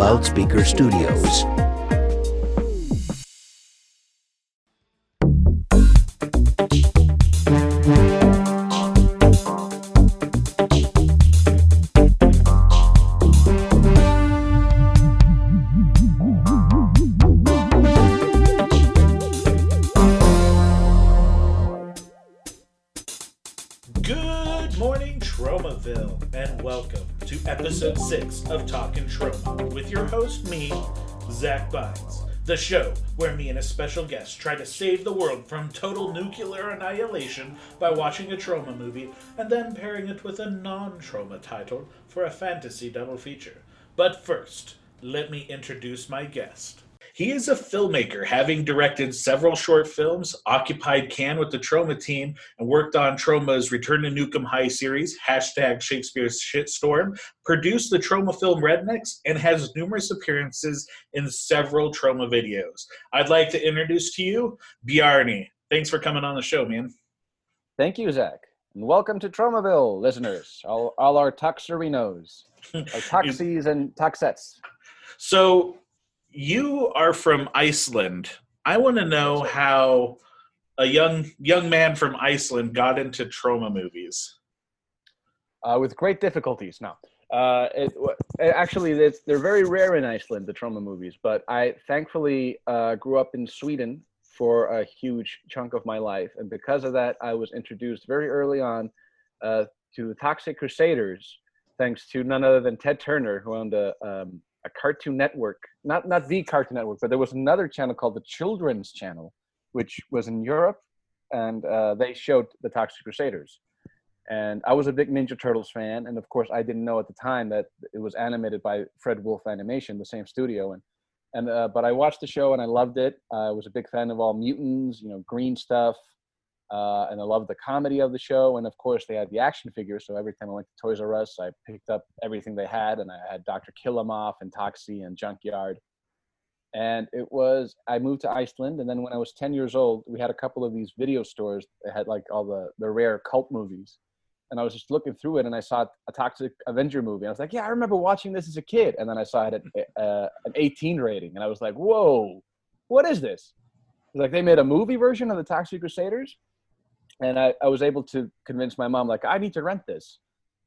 Loudspeaker Studios. The show where me and a special guest try to save the world from total nuclear annihilation by watching a Troma movie and then pairing it with a non Troma title for a fantasy double feature. But first, let me introduce my guest. He is a filmmaker, having directed several short films, occupied Cannes with the Troma team, and worked on Troma's Return to Nukem High series, hashtag Shakespeare's Shitstorm, produced the Troma film Rednecks, and has numerous appearances in several Troma videos. I'd like to introduce to you Bjarni. Thanks for coming on the show, man. Thank you, Zach. And welcome to Tromaville, listeners, all, all our Tuxerinos, our Tuxies and Tuxettes. So, you are from Iceland. I want to know how a young young man from Iceland got into Troma movies. Uh, with great difficulties. No. Uh, it, actually, it's, they're very rare in Iceland, the Troma movies, but I thankfully uh, grew up in Sweden for a huge chunk of my life. And because of that, I was introduced very early on uh, to Toxic Crusaders, thanks to none other than Ted Turner, who owned a, um, a Cartoon Network, not, not the Cartoon Network, but there was another channel called the Children's Channel, which was in Europe, and uh, they showed the Toxic Crusaders and I was a big Ninja Turtles fan, and of course, I didn't know at the time that it was animated by Fred Wolf Animation, the same studio, and and uh, but I watched the show and I loved it. I was a big fan of all mutants, you know, green stuff, uh, and I loved the comedy of the show, and of course, they had the action figures. So every time I went to Toys R Us, I picked up everything they had, and I had Doctor Killemoff and Toxie and Junkyard. And it was I moved to Iceland, and then when I was 10 years old, we had a couple of these video stores that had like all the the rare cult movies and I was just looking through it and I saw a Toxic Avenger movie. I was like, yeah, I remember watching this as a kid. And then I saw it at uh, an 18 rating and I was like, whoa, what is this? Like they made a movie version of the Toxic Crusaders. And I, I was able to convince my mom, like, I need to rent this.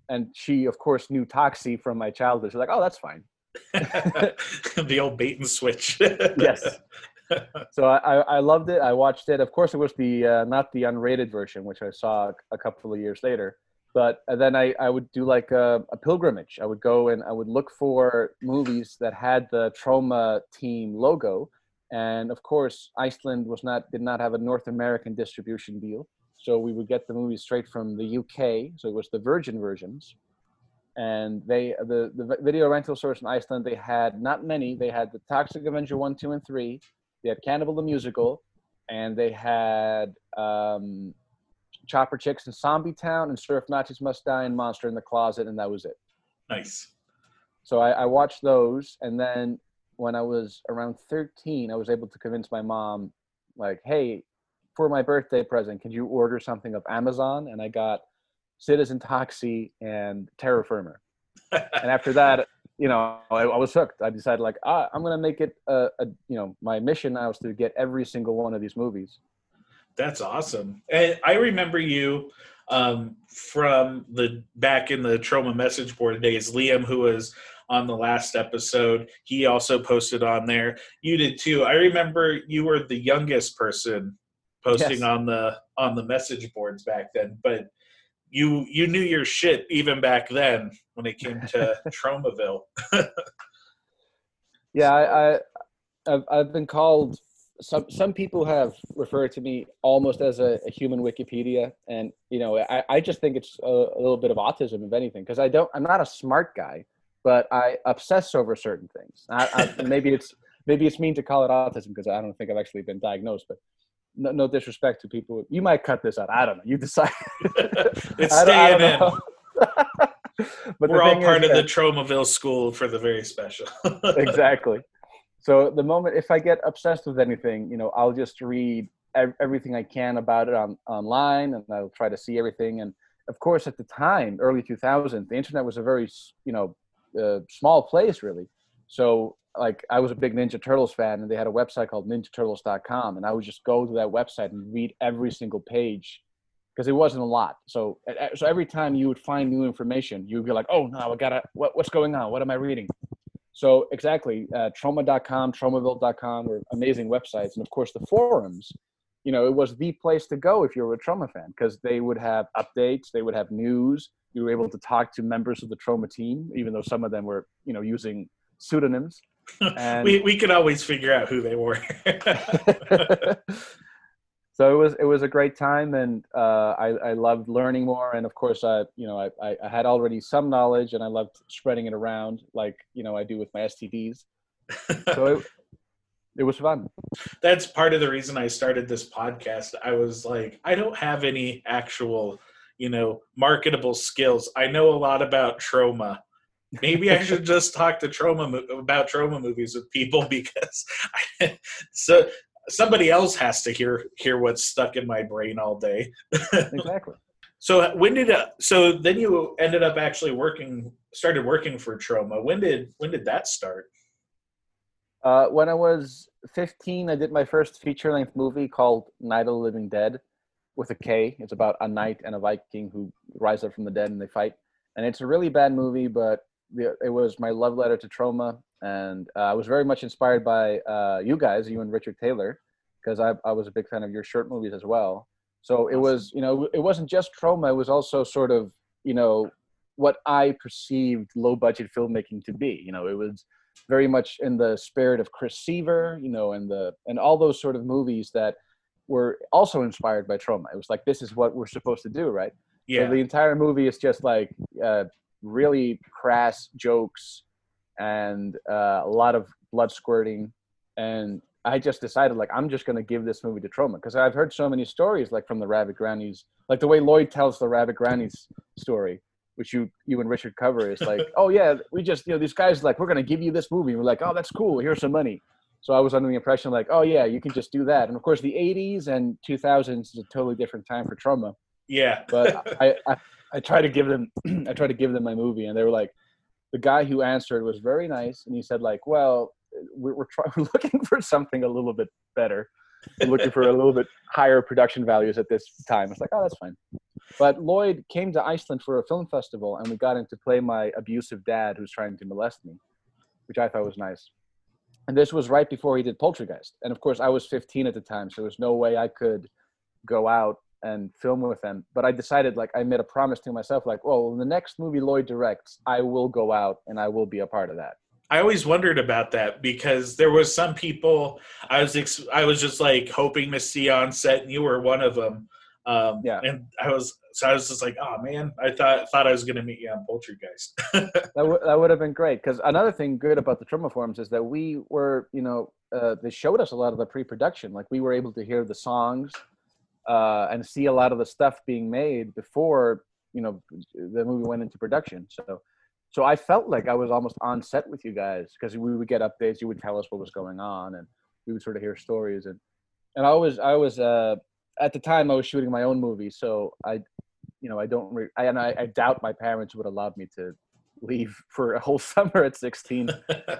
And she, of course, knew Toxie from my childhood. She's like, oh, that's fine. the old bait and switch. yes. So I, I, loved it. I watched it. Of course, it was the uh, not the unrated version, which I saw a couple of years later but then I, I would do like a, a, pilgrimage. I would go and I would look for movies that had the Troma team logo. And of course, Iceland was not did not have a North American distribution deal, so we would get the movies straight from the UK. So it was the Virgin versions, and they the the video rental stores in Iceland they had not many. They had the Toxic Avenger one, two, and three. They had Cannibal the musical, and they had um, Chopper Chicks and Zombie Town and Surf Nazis Must Die and Monster in the Closet, and that was it. Nice. So I, I, watched those, and then when I was around 13, I was able to convince my mom, like, hey, for my birthday present, can you order something of Amazon? And I got Citizen Toxie and Terror Firmer. and after that, you know, I, I, was hooked. I decided, like, ah, I'm gonna make it a, a, you know, my mission now is to get every single one of these movies. That's awesome. And I remember you um, from the back in the Troma message board days. Liam, who was on the last episode, he also posted on there. You did too. I remember you were the youngest person posting yes. on the on the message boards back then, but you you knew your shit even back then when it came to Tromaville. yeah, I, I I've, I've been called some some people have referred to me almost as a, a human Wikipedia, and you know, I, I just think it's a, a little bit of autism, if anything, because I don't. I'm not a smart guy, but I obsess over certain things. I, I, maybe it's maybe it's mean to call it autism because I don't think I've actually been diagnosed, but. No, no disrespect to people. You might cut this out. I don't know. You decide. it's staying in. but we're all part of that, the Tromaville School for the very special. exactly so the moment if i get obsessed with anything you know i'll just read ev- everything i can about it on online and i'll try to see everything and of course at the time early 2000s the internet was a very you know uh, small place really So like I was a big Ninja Turtles fan, and they had a website called NinjaTurtles.com, and I would just go to that website and read every single page because it wasn't a lot. So so every time you would find new information, you'd be like, oh no, I gotta what, what's going on? What am I reading? So exactly, uh, Troma.com, Tromaville.com were amazing websites, and of course the forums. You know, it was the place to go if you were a Troma fan because they would have updates, they would have news. You were able to talk to members of the Troma team, even though some of them were, you know, using pseudonyms. And we we could always figure out who they were. so it was it was a great time, and uh, I I loved learning more. And of course, I you know I I had already some knowledge, and I loved spreading it around, like you know I do with my STDs. So it, it was fun. That's part of the reason I started this podcast. I was like, I don't have any actual, you know, marketable skills. I know a lot about Troma maybe I should just talk to Troma about Troma movies with people because I, so somebody else has to hear hear what's stuck in my brain all day. exactly. So when did uh, so then you ended up actually working started working for Troma. When did when did that start? Uh, when I was 15, I did my first feature length movie called Night of the Living Dead with a K. It's about a knight and a Viking who rise up from the dead and they fight. And it's a really bad movie, but it was my love letter to Troma, and uh, I was very much inspired by uh, you guys, you and Richard Taylor, because I, I was a big fan of your short movies as well. So it was, you know, it wasn't just Troma; it was also sort of, you know, what I perceived low budget filmmaking to be. You know, it was very much in the spirit of Chris Seaver, you know, and the and all those sort of movies that were also inspired by Troma. It was like this is what we're supposed to do, right? Yeah. So the entire movie is just like uh, really crass jokes and uh, a lot of blood squirting. And i just decided like i'm just going to give this movie to Troma because i've heard so many stories like from the Rabid Grannies like the way lloyd tells the Rabid Grannies story which you you and richard cover is like oh yeah we just you know these guys like we're going to give you this movie. We're like oh that's cool here's some money. So i was under the impression like oh yeah you can just do that. And of course the 80s and 2000s is a totally different time for Troma yeah. But I, I I tried to give them I tried to give them my movie, and they were like, the guy who answered was very nice, and he said like, well, we're we're, try- we're looking for something a little bit better. We're looking for a little bit higher production values at this time. It's like, oh, that's fine. But Lloyd came to Iceland for a film festival, and we got him to play my abusive dad who's trying to molest me, which I thought was nice. And this was right before he did Poultrygeist. And of course, I was 15 at the time, so there was no way I could go out and film with them. But I decided, like, I made a promise to myself, like, well, the next movie Lloyd directs, I will go out and I will be a part of that. I always wondered about that because there was some people I was ex- I was just like hoping to see on set, and you were one of them. Um, yeah, and I was so I was just like, oh man, I thought thought I was going to meet you on Poultrygeist. that would that would have been great because another thing good about the Troma forums is that we were, you know, uh, they showed us a lot of the pre-production. Like we were able to hear the songs uh, and see a lot of the stuff being made before you know the movie went into production. So, so I felt like I was almost on set with you guys because we would get updates. You would tell us what was going on, and we would sort of hear stories. And and I was I was uh, at the time I was shooting my own movie, so I, you know, I don't re- I, and I, I doubt my parents would allow me to leave for a whole summer at 16.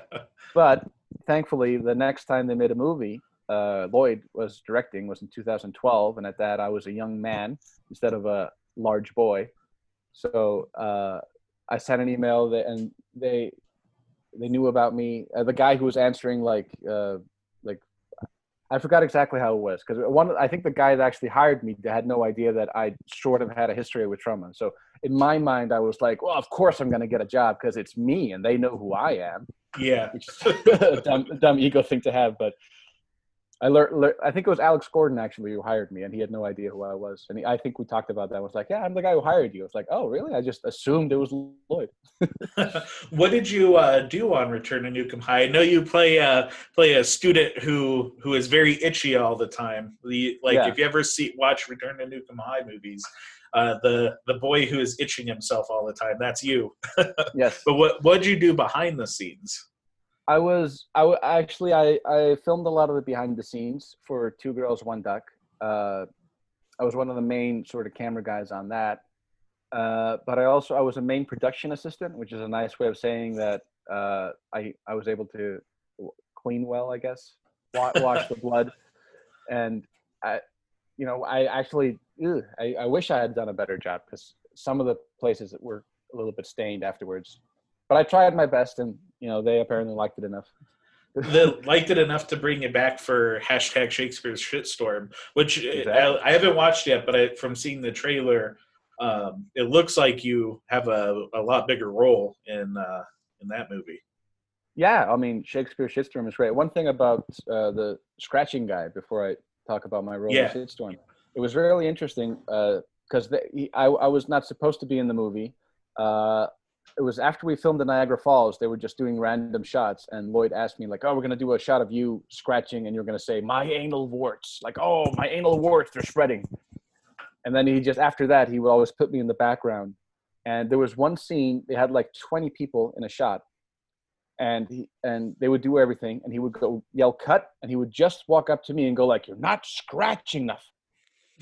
but thankfully, the next time they made a movie, uh, Lloyd was directing was in 2012, and at that I was a young man instead of a large boy. So uh, I sent an email, that, and they they knew about me. Uh, the guy who was answering, like uh, like I forgot exactly how it was because one I think the guy that actually hired me had no idea that I sort of had a history with Troma. So in my mind, I was like, well, of course I'm going to get a job because it's me and they know who I am. Yeah, a dumb, dumb ego thing to have, but I learned, I think it was Alex Gordon actually who hired me, and he had no idea who I was. And he, I think we talked about that. I was like, "Yeah, I'm the guy who hired you." It's like, "Oh, really?" I just assumed it was Lloyd. what did you uh, do on Return to 'Em High? I know you play uh, play a student who who is very itchy all the time. The, like, yeah. if you ever see watch Return to 'Em High movies, uh, the the boy who is itching himself all the time, that's you. yes. But what what did you do behind the scenes? I was I w- actually I I filmed a lot of the behind the scenes for Two Girls One Duck. Uh, I was one of the main sort of camera guys on that. Uh, but I also I was a main production assistant, which is a nice way of saying that uh, I I was able to clean well, I guess, wa- wash the blood, and I, you know, I actually ugh, I, I wish I had done a better job because some of the places that were a little bit stained afterwards. But I tried my best, and you know, they apparently liked it enough. they liked it enough to bring it back for hashtag Shakespeare's shitstorm, which Exactly. I, I haven't watched yet, but I, from seeing the trailer, um, it looks like you have a, a lot bigger role in uh, in that movie. Yeah, I mean, Shakespeare's Shitstorm is great. One thing about uh, the scratching guy, before I talk about my role Yeah. in Shitstorm, it was really interesting because I, I was not supposed to be in the movie. Uh, it was after we filmed the Niagara Falls, they were just doing random shots, and Lloyd asked me, like, oh, we're to do a shot of you scratching, and you're to say, my anal warts. Like, oh, my anal warts, they're spreading. And then he just, after that, he would always put me in the background. And there was one scene, they had like 20 people in a shot and he, and they would do everything and he would go yell cut and he would just walk up to me and go like you're not scratching enough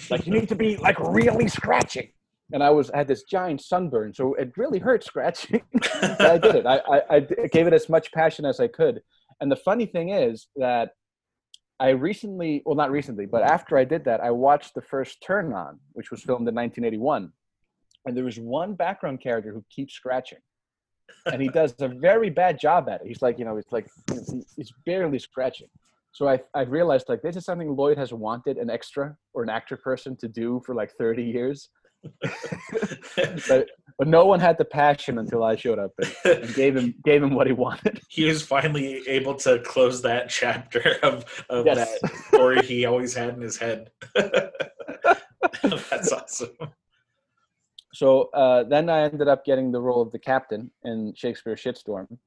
like you need to be like really scratching and i was I had this giant sunburn so it really hurt scratching i did it I I gave it as much passion as i could and the funny thing is that i recently well not recently but after i did that i watched the first turn on which was filmed in 1981 and there was one background character who keeps scratching and he does a very bad job at it. He's like, you know, it's like he's barely scratching. So I I realized like this is something Lloyd has wanted an extra or an actor person to do for like 30 years, but but no one had the passion until I showed up and, and gave him gave him what he wanted. he was finally able to close that chapter of, of Yes. that story he always had in his head. That's awesome. So uh, then I ended up getting the role of the captain in Shakespeare Shitstorm.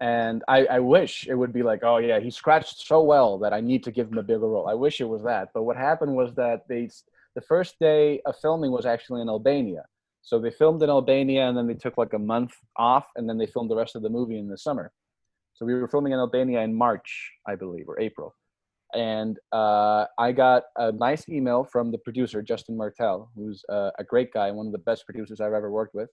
And I, I wish it would be like, oh yeah, he scratched so well that I need to give him a bigger role. I wish it was that. But what happened was that they, the first day of filming was actually in Albania. So they filmed in Albania and then they took like a month off and then they filmed the rest of the movie in the summer. So we were filming in Albania in March, I believe, or April. And uh, I got a nice email from the producer, Justin Martell, who's uh, a great guy, one of the best producers I've ever worked with.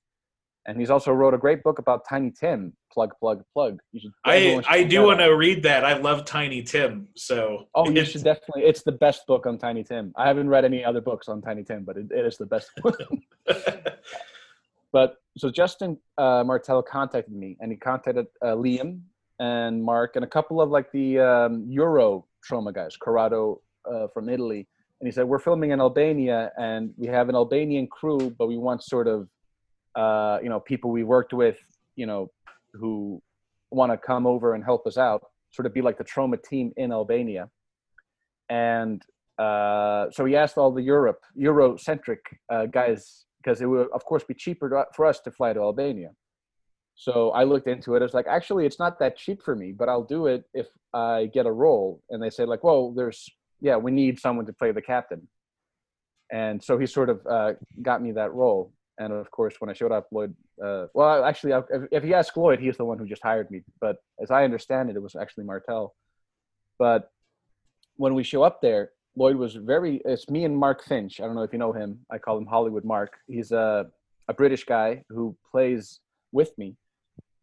And he's also wrote a great book about Tiny Tim. Plug, plug, plug. You should. I, I do want to read that. I love Tiny Tim. So Oh, you it's- should definitely. It's the best book on Tiny Tim. I haven't read any other books on Tiny Tim, but it, it is the best one. but so Justin uh, Martell contacted me, and he contacted uh, Liam and Mark and a couple of like the um, Euro Troma guys, Corrado uh, from Italy, and he said we're filming in Albania, and we have an Albanian crew, but we want sort of uh, you know people we worked with, you know, who want to come over and help us out, sort of be like the Troma team in Albania, and uh, so he asked all the Europe Eurocentric uh, guys because it would of course be cheaper to, for us to fly to Albania. So I looked into it. I was like, actually, it's not that cheap for me, but I'll do it if I get a role. And they said like, well, there's yeah, we need someone to play the captain. And so he sort of uh, got me that role. And of course, when I showed up, Lloyd. Uh, well, actually, if, you ask Lloyd, he's the one who just hired me. But as I understand it, it was actually Martell. But when we show up there, Lloyd was very. It's me and Mark Finch. I don't know if you know him. I call him Hollywood Mark. He's a a British guy who plays with me.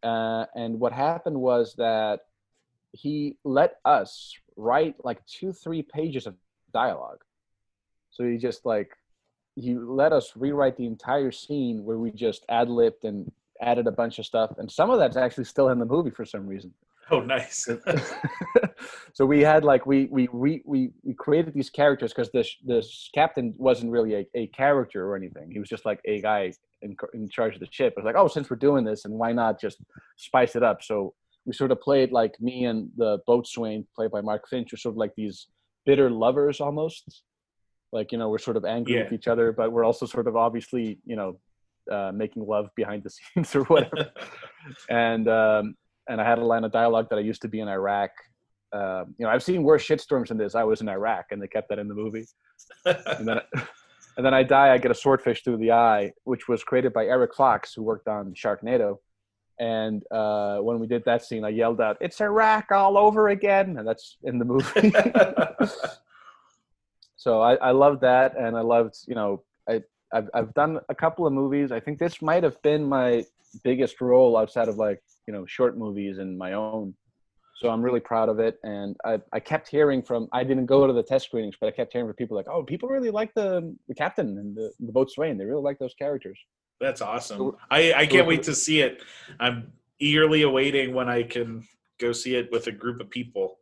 Uh, and what happened was that he let us write like two, three pages of dialogue. So he just like he let us rewrite the entire scene where we just ad libbed and added a bunch of stuff, and some of that's actually still in the movie for some reason. oh, nice. so we had like we we we we, we created these characters because this this captain wasn't really a, a character or anything. He was just like a guy in, in charge of the ship. It was like, oh, since we're doing this, and why not just spice it up? So we sort of played like me and the boatswain, played by Mark Finch, were sort of like these bitter lovers almost. Like you know, we're sort of angry Yeah. with each other, but we're also sort of obviously you know uh, making love behind the scenes or whatever and um, and I had a line of dialogue that I used to be in Iraq. Um, you know, I've seen worse shitstorms than this. I was in Iraq, and they kept that in the movie. And then, and then I die. I get a swordfish through the eye, which was created by Eric Fox, who worked on Sharknado. And uh, when we did that scene, I yelled out, "It's Iraq all over again!" And that's in the movie. So I, I loved that, and I loved, you know, I I've I've done a couple of movies. I think this might have been my biggest role outside of like you know short movies and my own. So I'm really proud of it. And I, I kept hearing from I didn't go to the test screenings, but I kept hearing from people like, oh, people really like the the captain and the, the boatswain. They really like those characters. That's awesome. I, I can't wait to see it. I'm eagerly awaiting when I can go see it with a group of people.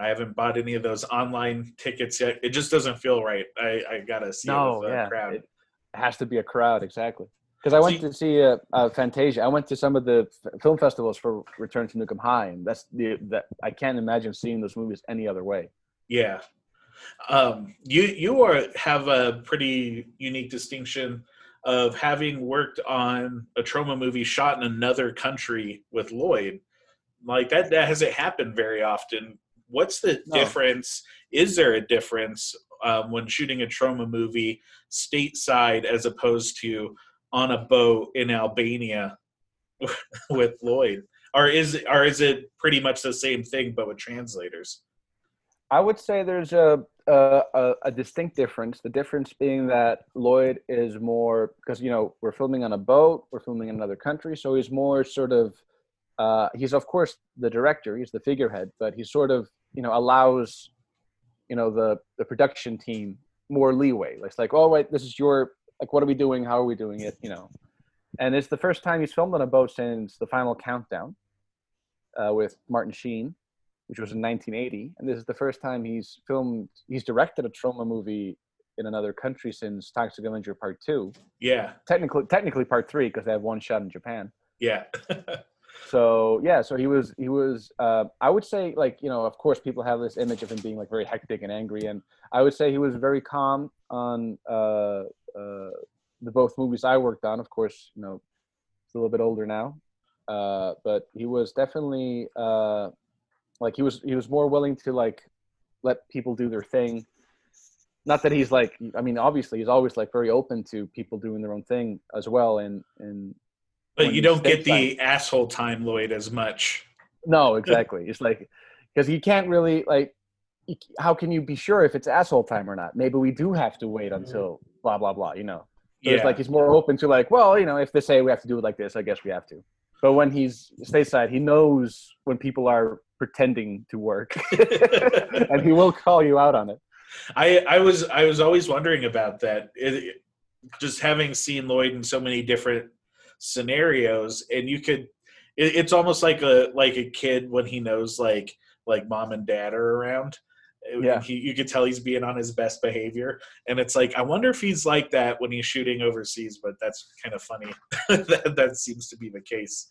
I haven't bought any of those online tickets yet. It just doesn't feel right. I, I gotta see No, it a yeah, crowd. it has to be a crowd exactly. Because I went See- to see uh, uh, Fantasia. I went to some of the f- film festivals for Return to Nukem High, and that's the that I can't imagine seeing those movies any other way. Yeah. Um, you you are have a pretty unique distinction of having worked on a Troma movie shot in another country with Lloyd. Like that that hasn't happened very often. What's the No. difference? Is there a difference um, when shooting a Troma movie stateside as opposed to on a boat in Albania with Lloyd? Or is or is it pretty much the same thing but with translators? I would say there's a a, a, a distinct difference. The difference being that Lloyd is more because you know we're filming on a boat, we're filming in another country, so he's more sort of uh, he's of course the director, he's the figurehead, but he's sort of you know allows you know the the production team more leeway. It's like, oh wait, this is your like, what are we doing? How are we doing it? You know, and it's the first time he's filmed on a boat since the final countdown uh, with Martin Sheen which was in 1980, and this is the first time he's filmed. He's directed a Troma movie in another country since Toxic Avenger Part Two. Yeah, Technically, technically Part Three because they have one shot in Japan. yeah. So yeah, so he was he was. Uh, I would say like you know, of course, people have this image of him being like very hectic and angry, and I would say he was very calm on uh, uh, the both movies I worked on. Of course, you know, he's a little bit older now, uh, but he was definitely uh, like he was he was more willing to like let people do their thing. Not that he's like I mean, obviously he's always like very open to people doing their own thing as well, and and but you don't get the asshole time Lloyd as much. No, exactly. it's like because you can't really like. How can you be sure if it's asshole time or not? Maybe we do have to wait mm-hmm. until blah blah blah. You know, so Yeah, it's like he's more open to like, well, you know, if they say we have to do it like this, I guess we have to. But when he's stateside, he knows when people are pretending to work, and he will call you out on it. I I was I was always wondering about that. It- just having seen Lloyd in so many different scenarios, and you could. It, it's almost like a like a kid when he knows like like mom and dad are around. Yeah. He, you could tell he's being on his best behavior, and it's like I wonder if he's like that when he's shooting overseas. But that's kind of funny. that that seems to be the case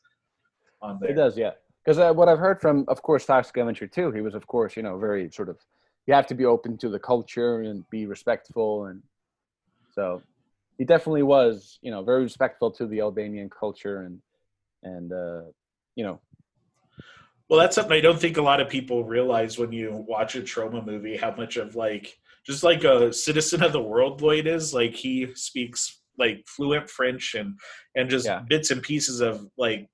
on there. It does, yeah. Because uh, what I've heard from, of course, Toxic Avenger too, he was, of course, you know, very sort of. You have to be open to the culture and be respectful, and so he definitely was, you know, very respectful to the Albanian culture and and uh, you know, Well, that's something I don't think a lot of people realize when you watch a Troma movie. How much of like just like a citizen of the world Lloyd is. Like he speaks like fluent French and and just Yeah. bits and pieces of like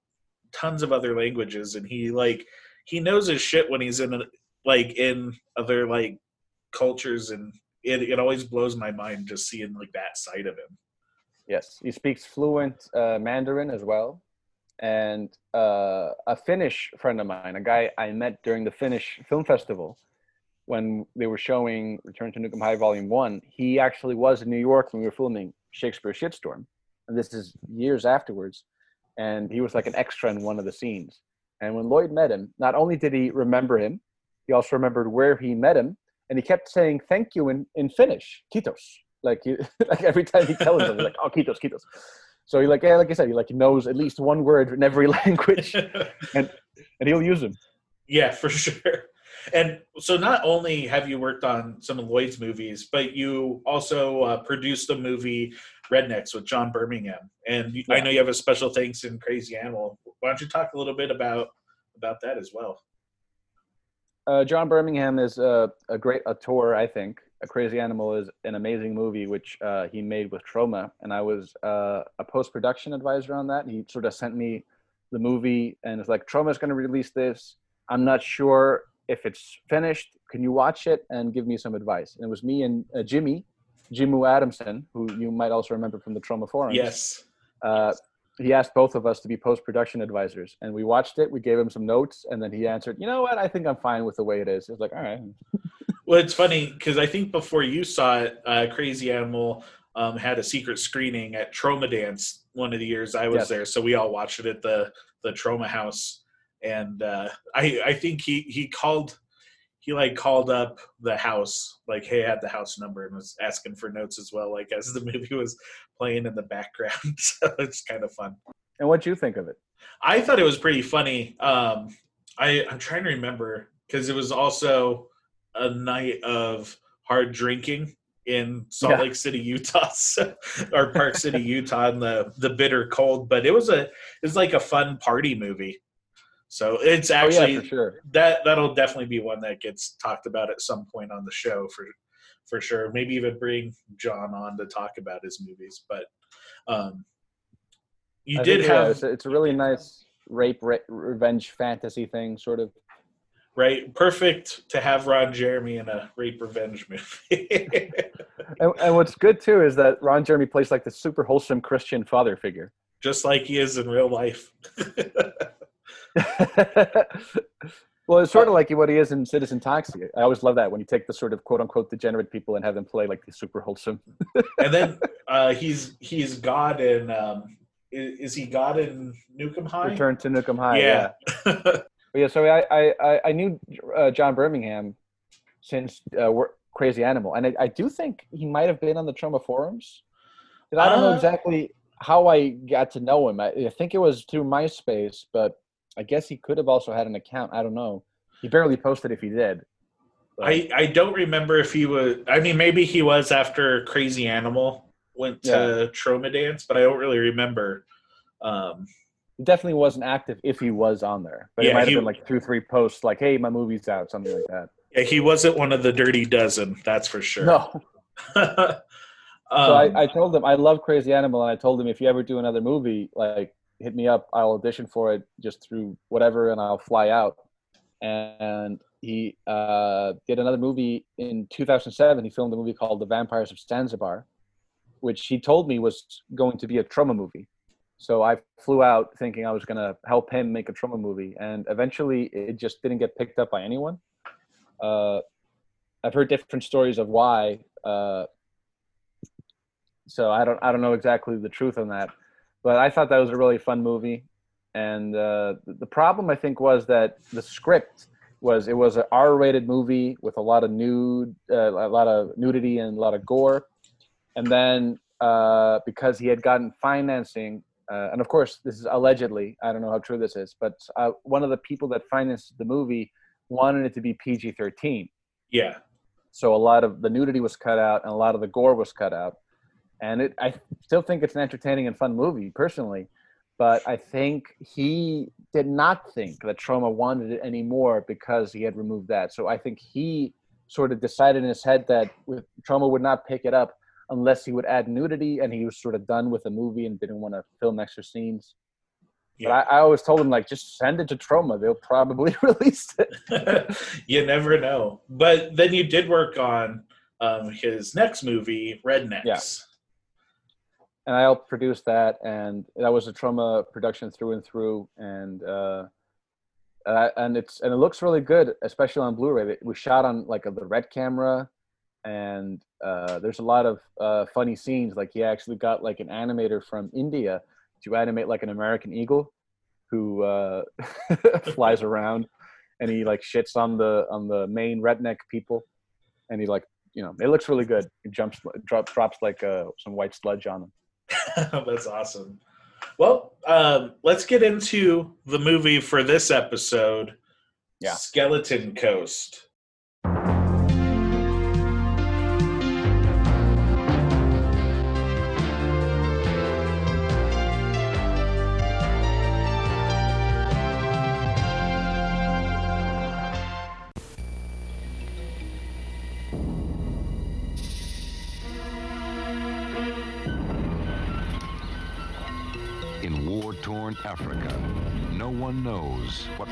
tons of other languages, and he like he knows his shit when he's in a, like in other like cultures, and it it always blows my mind just seeing like that side of him. yes, he speaks fluent uh, Mandarin as well, and uh, a Finnish friend of mine, a guy I met during the Finnish Film Festival, when they were showing Return to Nukem High Volume One, he actually was in New York when we were filming Shakespeare Shitstorm, and this is years afterwards, and he was like an extra in one of the scenes. And when Lloyd met him, not only did he remember him, he also remembered where he met him, and he kept saying thank you in, in Finnish, kitos, like he, like every time he tells him, like oh kitos, kitos. So he like yeah, like I said, he like knows at least one word in every language, and and he'll use them. Yeah, for sure. And so, not only have you worked on some of Lloyd's movies, but you also uh, produced the movie Rednecks with John Birmingham. And you, I know you have a special thanks in Crazy Animal. Why don't you talk a little bit about about that as well? Uh, John Birmingham is a, a great auteur, I think. A Crazy Animal is an amazing movie, which uh, he made with Troma, and I was uh, a post production advisor on that. He sort of sent me the movie, and it's like Troma's going to release this. I'm not sure if it's finished. Can you watch it and give me some advice? And it was me and uh, Jimmy, Jimu Adamson, who you might also remember from the Troma Forums. Yes. Uh, he asked both of us to be post production advisors, and we watched it. We gave him some notes, and then he answered, "You know what? I think I'm fine with the way it is." It was like, "All right." Well, it's funny because I think before you saw it, uh, Crazy Animal um, had a secret screening at TromaDance one of the years I was Yes. there, so we all watched it at the the Troma House, and uh, I I think he he called he like called up the house like hey I had the house number and was asking for notes as well like as the movie was playing in the background so it's kind of fun And what do you think of it? I thought it was pretty funny. Um, I I'm trying to remember because it was also a night of hard drinking in Salt Yeah. Lake City, Utah, so- or Park City, Utah, in the the bitter cold. But it was a it was like a fun party movie. So it's Oh actually yeah, for sure. that that'll definitely be one that gets talked about at some point on the show for for sure. Maybe even bring John on to talk about his movies. But um, you I did think, yeah, have it's, a, it's a really nice rape re- revenge fantasy thing, sort of. right perfect to have Ron Jeremy in a rape revenge movie. And, and what's good too is that Ron Jeremy plays like the super wholesome Christian father figure. Just like he is in real life. well, it's sort of like what he is in Citizen Toxie. I always love that when you take the sort of quote unquote degenerate people and have them play like the super wholesome. and then uh, he's he's God in um, is, is he God in Nukem High? Return to Nukem High. yeah. But yeah, so I I I, knew uh, John Birmingham since uh, Crazy Animal, and I, I do think he might have been on the Troma forums. I don't know Uh, exactly how I got to know him. I, I think it was through MySpace, but I guess he could have also had an account. I don't know. He barely posted if he did. But- I, I don't remember if he was I mean maybe he was after Crazy Animal went to TromaDance, but I don't really remember. Um, he definitely wasn't active if he was on there. But Yeah, it might have he- been like two, three posts, like "Hey, my movie's out," something like that. yeah, he wasn't one of the dirty dozen, that's for sure. No. um, So I, I told him I love Crazy Animal, and I told him if you ever do another movie, like hit me up. I'll audition for it just through whatever, and I'll fly out. And he uh, did another movie in 2007. He filmed a movie called The Vampires of Zanzibar, which he told me was going to be a Troma movie. So I flew out thinking I was going to help him make a Troma movie, and eventually it just didn't get picked up by anyone. Uh, I've heard different stories of why. Uh, so I don't I don't know exactly the truth on that, but I thought that was a really fun movie, and uh, the- problem I think was that the script was it was an R-rated movie with a lot of nude, uh, a lot of nudity and a lot of gore, and then uh, because he had gotten financing, uh, and of course this is allegedly I don't know how true this is, but uh, one of the people that financed the movie wanted it to be PG-13 yeah. so a lot of the nudity was cut out and a lot of the gore was cut out and it i still think it's an entertaining and fun movie personally but i think he did not think that Troma wanted it anymore because he had removed that so i think he sort of decided in his head that with Troma would not pick it up unless he would add nudity and he was sort of done with the movie and didn't want to film extra scenes Yeah. but I, I always told him like just send it to Troma they'll probably release it you never know. But then you did work on um, his next movie, Rednecks. Yeah. And I helped produce that, and that was a Troma production through and through, and uh, uh, and it's and it looks really good, especially on Blu-ray. We shot on like a, the red camera, and uh, there's a lot of uh, funny scenes. Like he actually got like an animator from India to animate like an American eagle who uh, flies around, and he like shits on the on the main redneck people, and he like you know it looks really good. He jumps drop, drops like uh, some white sludge on him. That's awesome. Well, um, let's get into the movie for this episode. Yeah. Skeleton Coast.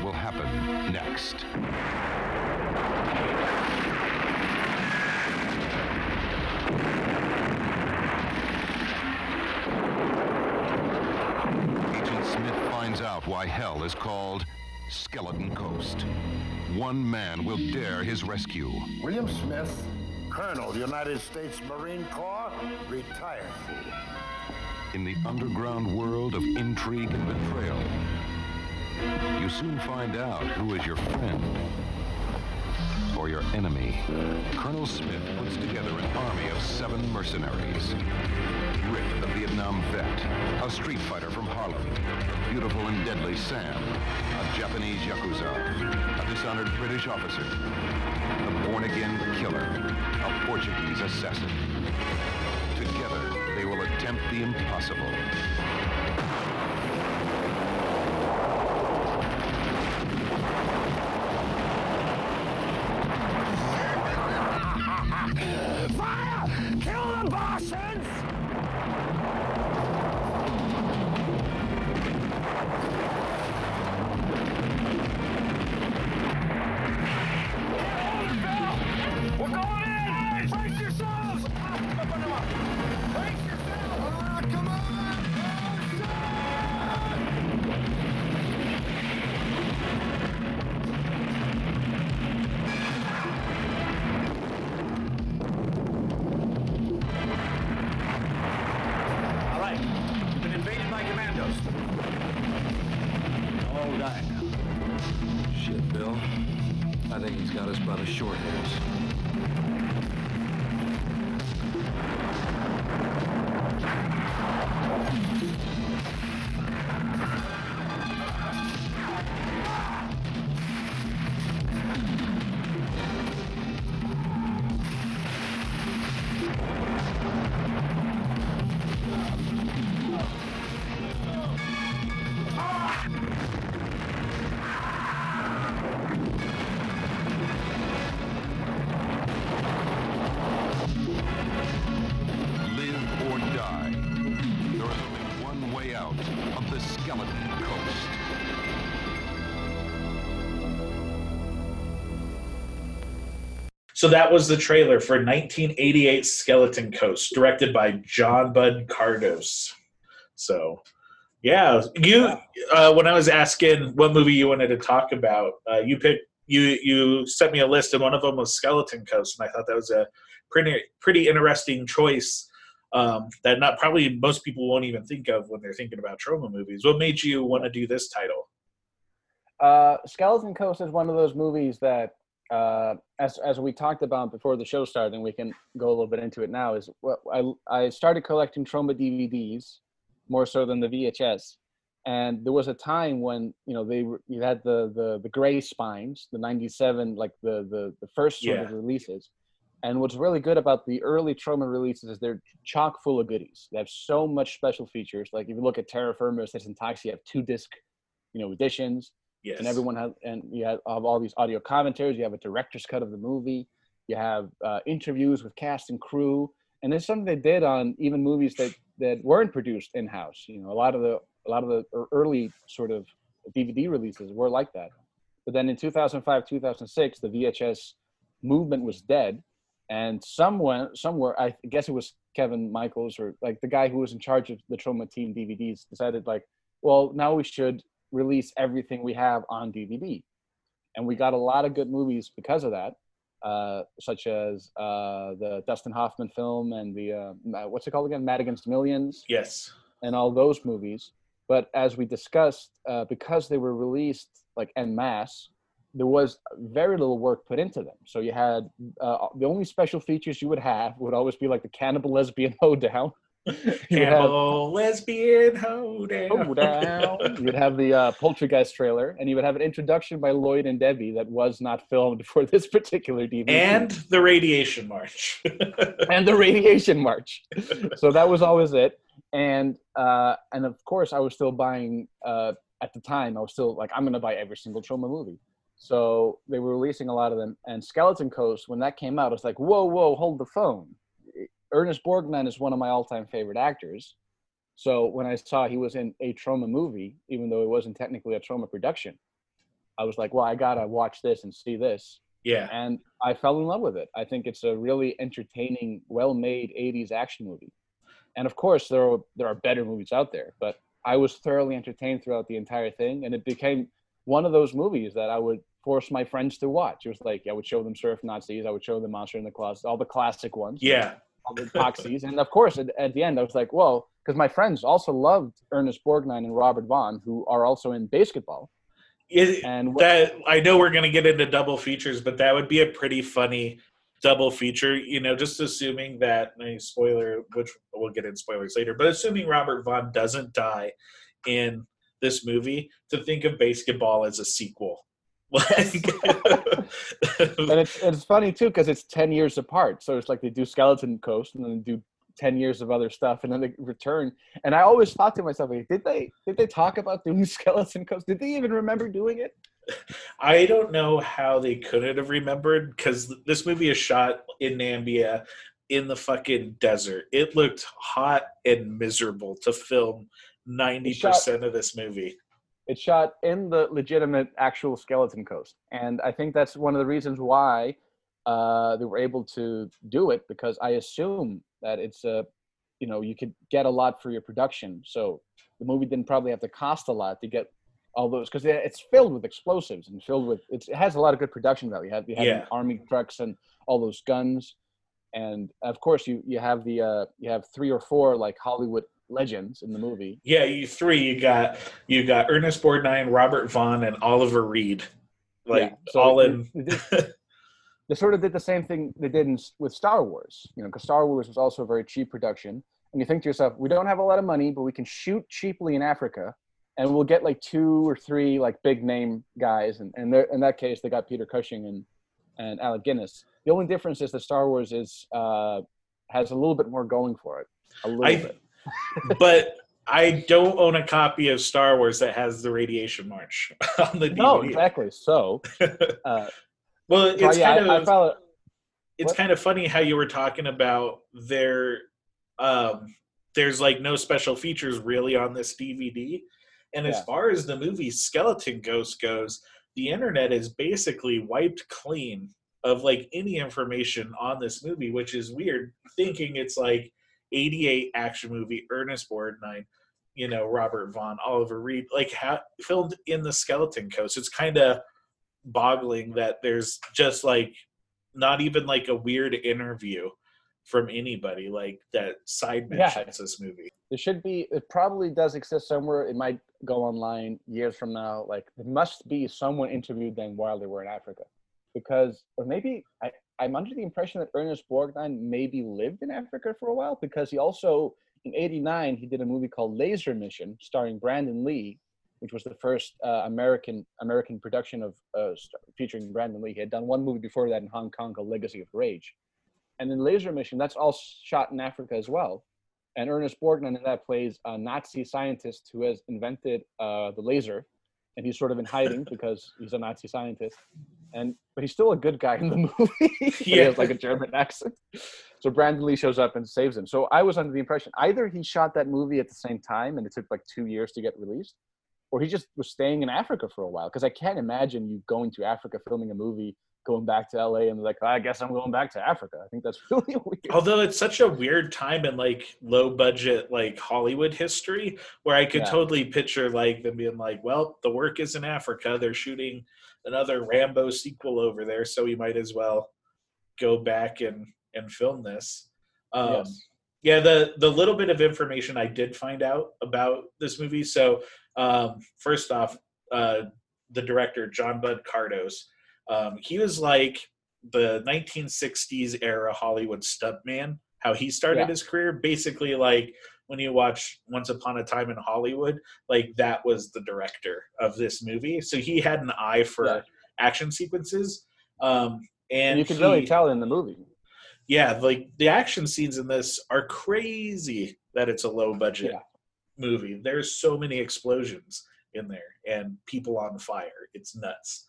will happen next. Agent Smith finds out why hell is called Skeleton Coast. One man will dare his rescue. William Smith, Colonel, United States Marine Corps, retired. In the underground world of intrigue and betrayal, you soon find out who is your friend or your enemy. Colonel Smith puts together an army of seven mercenaries. Rick, the Vietnam vet, a street fighter from Harlem, beautiful and deadly Sam, a Japanese Yakuza, a dishonored British officer, a born-again killer, a Portuguese assassin. Together, they will attempt the impossible. So that was the trailer for 1988 Skeleton Coast, directed by John Bud Cardos. So, yeah, you. Uh, when I was asking what movie you wanted to talk about, uh, you picked you you sent me a list, and one of them was Skeleton Coast, and I thought that was a pretty pretty interesting choice. Um, that not probably most people won't even think of when they're thinking about Troma movies. What made you want to do this title? Uh, Skeleton Coast is one of those movies that, uh, as as we talked about before the show started, and we can go a little bit into it now. Is what I I started collecting Troma DVDs more so than the VHS, and there was a time when you know they were, you had the the the gray spines, the '97 like the the the first sort of releases. And what's really good about the early Troma releases is they're chock full of goodies. They have so much special features. Like if you look at Terror Firmer, Says Taxi, you have two disc, you know, editions Yes, and everyone has and you have all these audio commentaries you have a director's cut of the movie you have uh, interviews with cast and crew and there's something they did on even movies that that weren't produced in house you know a lot of the a lot of the early sort of dvd releases were like that. But then in 2005 2006 the vhs movement was dead and someone somewhere i guess it was kevin michaels or like the guy who was in charge of the Troma team dvds decided like well now we should release everything we have on DVD. And we got a lot of good movies because of that, uh, such as uh, the Dustin Hoffman film and the, uh, what's it called again? Madigan's Millions yes, and all those movies. But as we discussed, uh, because they were released like en masse, there was very little work put into them. So you had uh, the only special features you would have would always be like the cannibal lesbian hoedown. You would have- lesbian hoedown. Down. You'd have the uh, Poultrygeist trailer, and you would have an introduction by Lloyd and Debbie that was not filmed for this particular DVD. and the radiation march. and the Radiation March. so that was always it. And uh, and of course, I was still buying. Uh, at the time, I was still like, I'm going to buy every single Troma movie. So they were releasing a lot of them. And Skeleton Coast, when that came out, I was like, whoa, whoa, hold the phone. Ernest Borgnine is one of my all-time favorite actors. So when I saw he was in a Troma movie, even though it wasn't technically a Troma production, I was like, well, I gotta watch this and see this. yeah, And I fell in love with it. I think it's a really entertaining, well-made '80s action movie. And of course, there are there are better movies out there, but I was thoroughly entertained throughout the entire thing, and it became one of those movies that I would force my friends to watch. It was like I would show them Surf Nazis, I would show them Monster in the Closet, all the classic ones. Yeah. Epoxies, and of course, at, at the end, I was like, "Whoa!" Because my friends also loved Ernest Borgnine and Robert Vaughn, who are also in BASEketball. It, And that I know we're going to get into double features, but that would be a pretty funny double feature. You know, just assuming that a spoiler, which we'll get in spoilers later, but assuming Robert Vaughn doesn't die in this movie, to think of BASEketball as a sequel. Like, and it's it's funny too because it's ten years apart. So it's like they do Skeleton Coast and then they do ten years of other stuff and then they return. And I always thought to myself, like, did they did they talk about doing Skeleton Coast? Did they even remember doing it? I don't know how they couldn't have remembered because this movie is shot in Namibia in the fucking desert. It looked hot and miserable to film 90% of this movie. It's shot in the legitimate actual Skeleton Coast, and I think that's one of the reasons why uh, they were able to do it because I assume that it's a, you know, you could get a lot for your production. So the movie didn't probably have to cost a lot to get all those because it's filled with explosives and filled with it's, it has a lot of good production value. You have you have Yeah. army trucks and all those guns, and of course you you have the uh, you have three or four like Hollywood legends in the movie. Yeah, you three. You got you got Ernest Borgnine, Robert Vaughn, and Oliver Reed. Like Yeah, so all in. it did- they sort of did the same thing they did in, with Star Wars. You know, because Star Wars was also a very cheap production. And you think to yourself, we don't have a lot of money, but we can shoot cheaply in Africa, and we'll get like two or three like big name guys. And and in that case, they got Peter Cushing and and Alec Guinness. The only difference is that Star Wars is uh, has a little bit more going for it. A little I, bit. But I don't own a copy of Star Wars that has the Radiation March on the DVD. No, exactly. So, uh, Well, it's yeah, kind I, of I it's What? kind of funny how you were talking about their um there's like no special features really on this DVD. And as far as the movie Skeleton Coast goes, the internet is basically wiped clean of like any information on this movie, which is weird thinking it's like 88 action movie Ernest Borgnine, you know, Robert Vaughn, Oliver Reed, like ha- filmed in the Skeleton Coast. It's kind of boggling that there's just like not even like a weird interview from anybody like that side Yeah. mentions this movie. there should be it probably does exist somewhere it might go online years from now like there must be someone interviewed them while they were in africa because or maybe I, i'm under the impression that ernest borgnine maybe lived in africa for a while because he also in 89 he did a movie called laser mission starring brandon lee which was the first uh, american american production of uh, featuring brandon lee. He had done one movie before that in hong kong called legacy of rage. And in laser mission that's all shot in africa as well. And Ernest Borgnine in that plays a Nazi scientist who has invented uh, the laser, and he's sort of in hiding because he's a Nazi scientist. And but he's still a good guy in the movie. He has like a German accent. So Brandon Lee shows up and saves him. So I was under the impression either he shot that movie at the same time and it took like two years to get released, or he just was staying in Africa for a while. Because I can't imagine you going to Africa filming a movie, going back to LA, and like, I guess I'm going back to Africa. I think that's really weird. Although it's such a weird time in like low budget like Hollywood history where I could Yeah. totally picture like them being like, well, the work is in Africa. They're shooting another Rambo sequel over there, so we might as well go back and and film this. Um, Yes. yeah the the little bit of information i did find out about this movie so um first off uh the director john bud cardos um he was like the 1960s era hollywood stuntman how he started Yeah. his career basically like when you watch once upon a time in hollywood like that was the director of this movie so he had an eye for Yeah. action sequences um and you can really tell in the movie. yeah, like the action scenes in this are crazy that it's a low budget Yeah. movie. There's so many explosions in there and people on fire. It's nuts.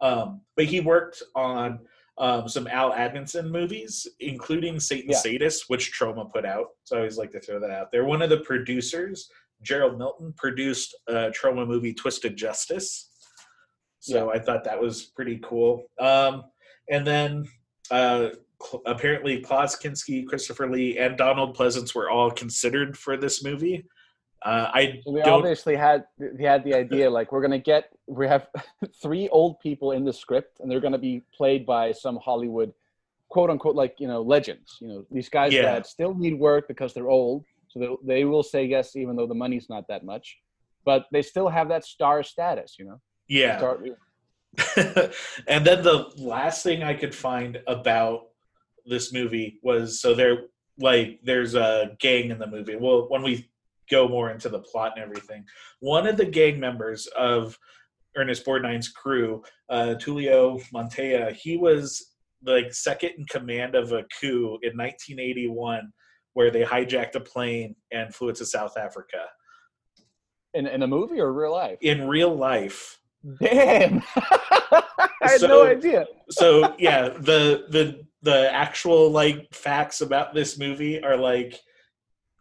Um, but he worked on um, some Al Adamson movies, including Satan Yeah. Sadist, which Troma put out. So I always like to throw that out there. One of the producers, Gerald Milton, produced a Troma movie, Twisted Justice. So I thought that was pretty cool. Um, and then uh, cl- apparently Klaus Kinski, Christopher Lee, and Donald Pleasence were all considered for this movie. Uh, I So they don't. obviously had they had the idea like we're gonna get we have three old people in the script and they're gonna be played by some Hollywood quote unquote like you know legends you know these guys Yeah. that still need work because they're old so they, they will say yes even though the money's not that much but they still have that star status you know Yeah. Star- and then the last thing I could find about this movie was so there like there's a gang in the movie. Well, when we go more into the plot and everything, one of the gang members of Ernest Borgnine's crew, uh, Tulio Montoya, he was like second in command of a coup in 1981 where they hijacked a plane and flew it to South Africa. in, in a movie or real life? In real life, damn. I had So- no idea. so yeah the the the actual like facts about this movie are like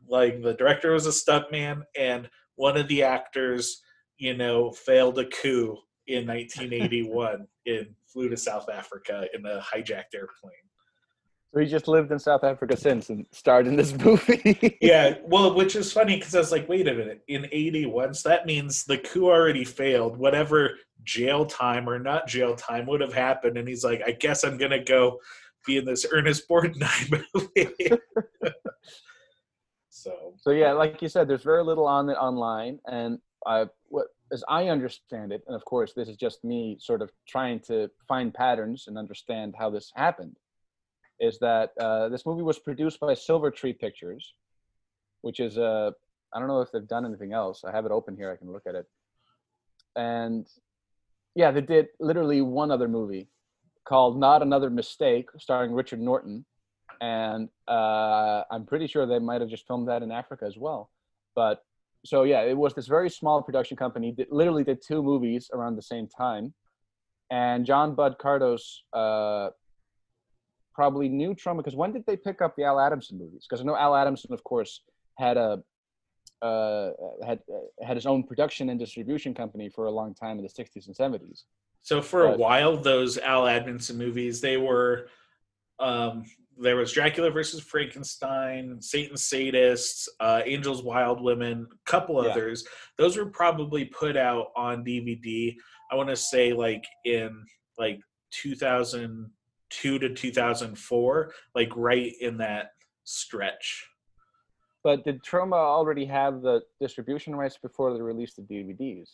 like the director was a stuntman and one of the actors you know failed a coup in 1981 and flew to south africa in a hijacked airplane. So he just lived in south africa since and starred in this movie. Yeah well which is funny because i was like wait a minute in 81 so that means the coup already failed. Whatever jail time or not jail time would have happened. And he's like i guess i'm gonna go be in this ernest borgnine movie so So yeah, like you said, there's very little on it online, and I, what as I understand it, and of course this is just me sort of trying to find patterns and understand how this happened, is that uh, this movie was produced by Silver Tree Pictures, which is uh, I don't know if they've done anything else. I have it open here. I can look at it, and yeah, they did literally one other movie called Not Another Mistake, starring Richard Norton and uh, I'm pretty sure they might have just filmed that in Africa as well. But so yeah, it was this very small production company that literally did two movies around the same time, and John Bud Cardos uh, probably knew Troma because when did they pick up the Al Adamson movies? Because I know Al Adamson, of course, had a uh, had had his own production and distribution company for a long time in the 60s and 70s. so for a while those al adamson movies they were um there was dracula versus frankenstein satan sadists uh angels wild women a couple Yeah. others those were probably put out on dvd i want to say like in like 2002 to 2004 like right in that stretch But did Troma already have the distribution rights before they released the DVDs?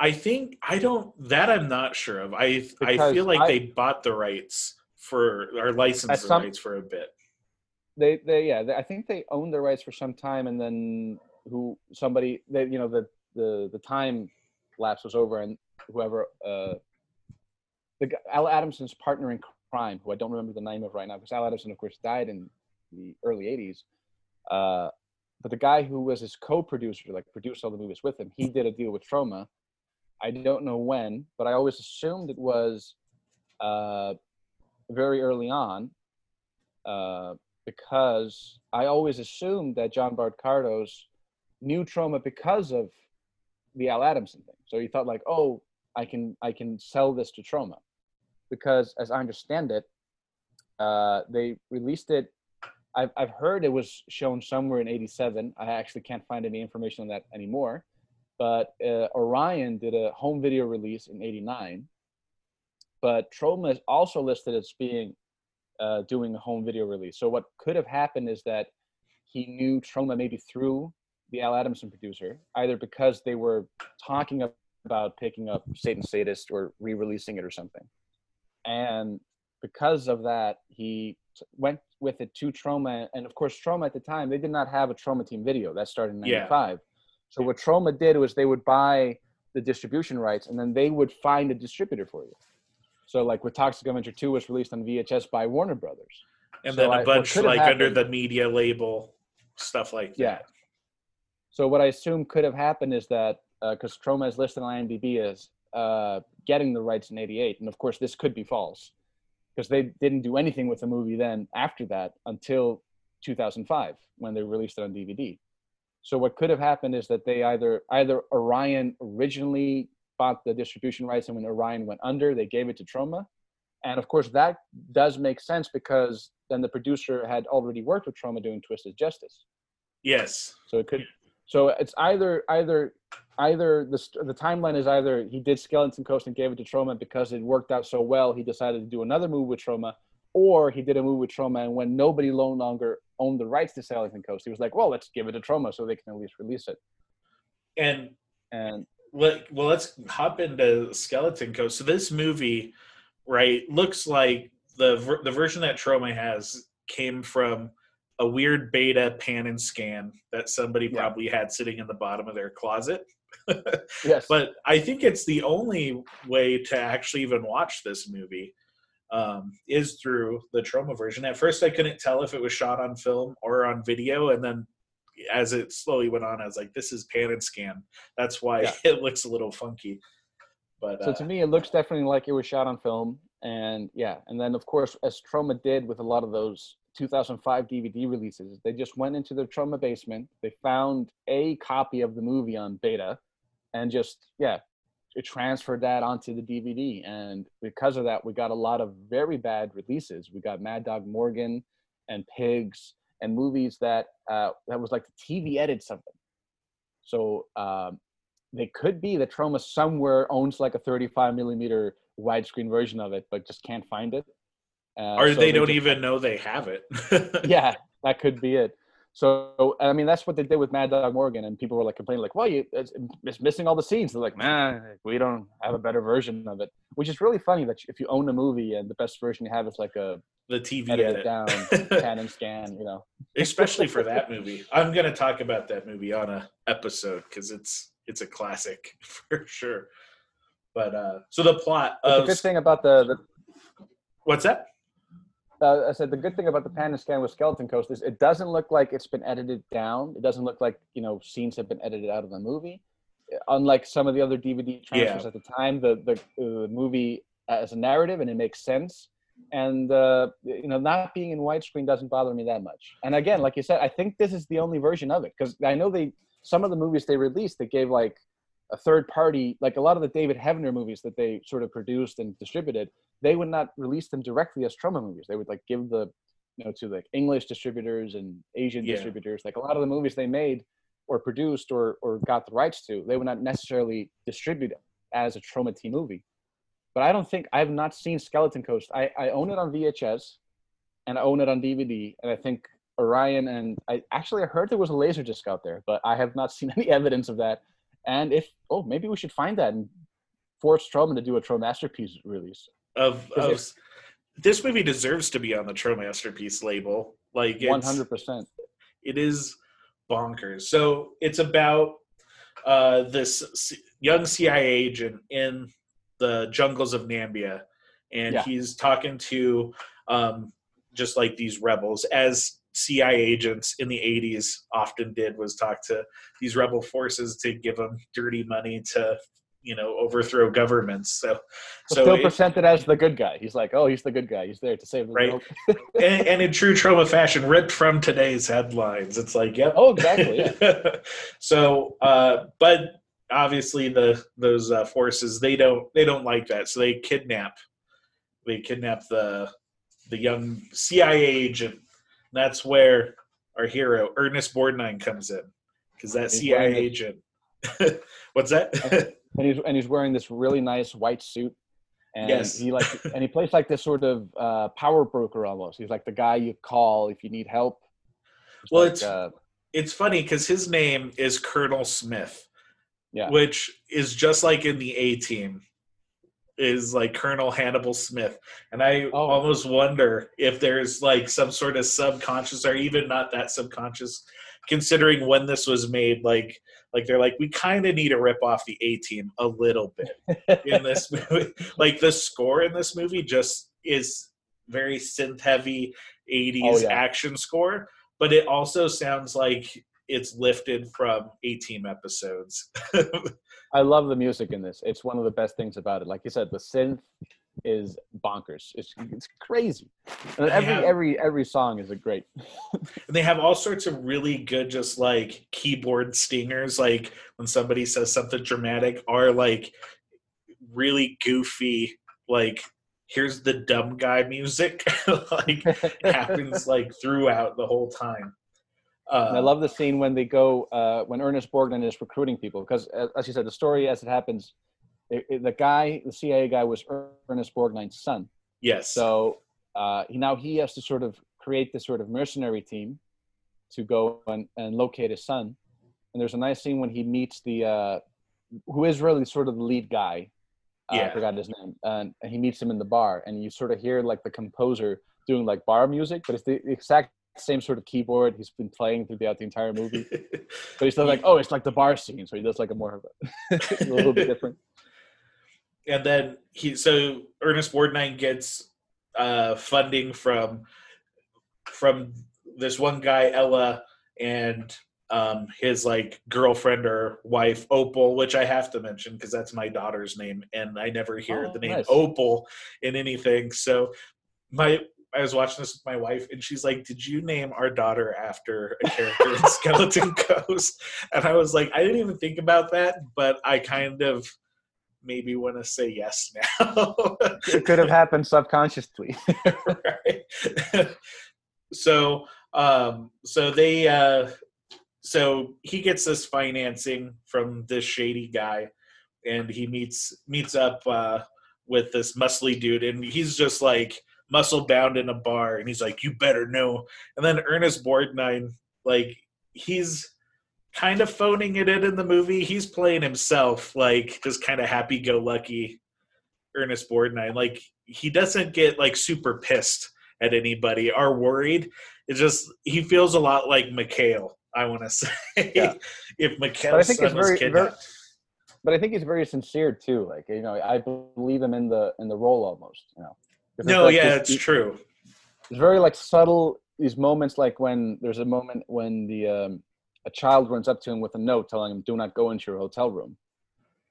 i think i don't that i'm not sure of i i feel like I- they bought the rights for our license some- rights for a bit They, they, yeah, they, I think they owned the rights for some time, and then who somebody, they, you know, the the the time lapse was over, and whoever, uh, the Al Adamson's partner in crime, who I don't remember the name of right now, because Al Adamson, of course, died in the early '80s. Uh, but the guy who was his co-producer, like produced all the movies with him, he did a deal with Troma. I don't know when, but I always assumed it was uh, very early on, uh, because I always assumed that John Bud Cardos knew Troma because of the Al Adamson thing. So he thought like, oh, I can I can sell this to Troma, because as I understand it, uh, they released it. I've I've heard it was shown somewhere in '87. I actually can't find any information on that anymore. But uh, Orion did a home video release in '89. But Troma is also listed as being uh, doing a home video release. So what could have happened is that he knew Troma maybe through the Al Adamson producer, either because they were talking about picking up Satan Sadist or re-releasing it or something, and because of that, he t- went with it to Troma. And of course, Troma at the time they did not have a Troma team video that started in Yeah. '95. So what Troma did was they would buy the distribution rights, and then they would find a distributor for you. So like with Toxic Avenger 2 was released on VHS by Warner Brothers. and So then I- a what bunch like under the media label stuff like that. Yeah. So what I assume could have happened is that because Troma is listed on IMDb as uh, getting the rights in '88, and of course this could be false because they didn't do anything with the movie then after that until 2005 when they released it on DVD. So what could have happened is that they either either Orion originally bought the distribution rights, and when Orion went under, they gave it to Troma, and of course that does make sense because then the producer had already worked with Troma doing Twisted Justice. Yes. So it could So it's either either either the the timeline is either he did Skeleton Coast and gave it to Troma because it worked out so well, he decided to do another move with Troma, or he did a move with Troma and when nobody no longer owned the rights to Skeleton Coast, he was like, well, let's give it to Troma so they can at least release it. And And well, well, let's hop into Skeleton Coast. So this movie, right, looks like the the version that Troma has came from a weird beta pan and scan that somebody Yeah. probably had sitting in the bottom of their closet. yes, but I think it's the only way to actually even watch this movie um, is through the Troma version. At first, I couldn't tell if it was shot on film or on video, and then as it slowly went on, I was like, "This is pan and scan." That's why Yeah. it looks a little funky. But So uh, to me, it looks definitely like it was shot on film, and yeah, and then of course, as Troma did with a lot of those 2005 DVD releases, they just went into their Troma basement, they found a copy of the movie on beta, and just yeah, it transferred that onto the DVD, and because of that, we got a lot of very bad releases. We got Mad Dog Morgan and Pigs and movies that uh, that was like the TV edits of them. So um, they could be that Troma somewhere owns like a 35 millimeter widescreen version of it, but just can't find it. Uh, or so they don't just- even know they have it. Yeah, that could be it. So I mean, that's what they did with Mad Dog Morgan, and people were like complaining, like, "Well, you it's, it's missing all the scenes." They're like, "Man, we don't have a better version of it," which is really funny that if you own a movie and the best version you have is like a the TV edit edit. it down, pan and scan, you know. especially for that movie. I'm gonna talk about that movie on a episode because it's it's a classic for sure. But uh so the plot But the good thing about the, the what's that? Uh, I said the good thing about the pan and scan with Skeleton Coast is it doesn't look like it's been edited down. It doesn't look like you know scenes have been edited out of the movie. Unlike some of the other DVD transfers Yeah. at the time, the the, uh, the movie as a narrative and it makes sense. And uh, you know, not being in widescreen doesn't bother me that much. And again, like you said, I think this is the only version of it because I know they some of the movies they released they gave like a third party, like a lot of the David Heavener movies that they sort of produced and distributed they would not release them directly as Troma movies. They would like give the, you know, to like English distributors and Asian Yeah. distributors. Like a lot of the movies they made or produced or or got the rights to, they would not necessarily distribute them as a Troma T movie. But I don't think I've not seen Skeleton Coast. I, I own it on VHS, and I own it on DVD, and I think Orion and I actually I heard there was a laser disc out there, but I have not seen any evidence of that. And if oh maybe we should find that and force Troma to do a Troma masterpiece release. Of, of this movie deserves to be on the Tro Masterpiece label. Like it's, One hundred percent. it is bonkers. So it's about uh, this C- young CIA agent in the jungles of Namibia, and Yeah. he's talking to um, just like these rebels, as CIA agents in the '80s often did, was talk to these rebel forces to give them dirty money to, you know, overthrow governments. So, so still it- presented as the good guy. He's like, oh, he's the good guy. He's there to save the Right. world. and, and in true Troma fashion, ripped from today's headlines. It's like, yep. Oh, exactly. Yeah. so, uh, but obviously the those uh, forces they don't they don't like that, so they kidnap they kidnap the the young CIA agent. That's where our hero Ernest Borgnine comes in because that He's CIA agent. What's that? And he's and he's wearing this really nice white suit. And Yes. he like and he plays like this sort of uh, power broker almost. He's like the guy you call if you need help. It's Well, like, it's- uh, it's funny because his name is Colonel Smith. Yeah. Which is just like in the A team, is like Colonel Hannibal Smith. And I Oh. almost wonder if there's like some sort of subconscious or even not that subconscious, considering when this was made, like like they're like, we kind of need to rip off the A team a little bit in this movie. like the score in this movie just is very synth heavy 80s Oh, yeah. action score, but it also sounds like it's lifted from A team episodes. I love the music in this. It's one of the best things about it. Like you said, the synth is bonkers. It's it's crazy. And every Yeah. every every song is a great. and they have all sorts of really good just like keyboard stingers like when somebody says something dramatic or like really goofy like here's the dumb guy music like happens like throughout the whole time Uh, I love the scene when they go uh, when Ernest Borgnine is recruiting people because, as you said, the story as it happens, it, it- the guy, the CIA guy, was Ernest Borgnine's son. yes. So uh, he, now he has to sort of create this sort of mercenary team to go and, and locate his son. And there's a nice scene when he meets the uh, who is really sort of the lead guy. Uh, Yeah. I forgot his name. And, and he meets him in the bar, and you sort of hear like the composer doing like bar music, but it's the exact same sort of keyboard he's been playing throughout the entire movie. But he's still like, oh, it's like the bar scene, so he does like a more of a, a little bit different. And then he so Ernest Borgnine gets uh, funding from from this one guy Ella and um, his like girlfriend or wife Opal, which I have to mention because that's my daughter's name, and I never hear Oh, the name nice. Opal in anything. So my I was watching this with my wife, and she's like, "Did you name our daughter after a character in Skeleton Coast?" And I was like, "I didn't even think about that, but I kind of maybe want to say yes now." It could have happened subconsciously. right? so um so they uh so he gets this financing from this shady guy and he meets meets up uh with this muscly dude and he's just like muscle bound in a bar and he's like you better know and then ernest borgnine like he's kind of phoning it in in the movie he's playing himself like just kind of happy-go-lucky ernest borgnine like he doesn't get like super pissed at anybody or worried it's just he feels a lot like McHale, I want to say. Yeah. if think son it's was very- kidnapped. but I think he's very sincere too. Like you know, I believe him in the in the role almost. You know. no, like yeah, this- it's true. It's very like subtle. These moments, like when there's a moment when the um, a child runs up to him with a note telling him, "Do not go into your hotel room,"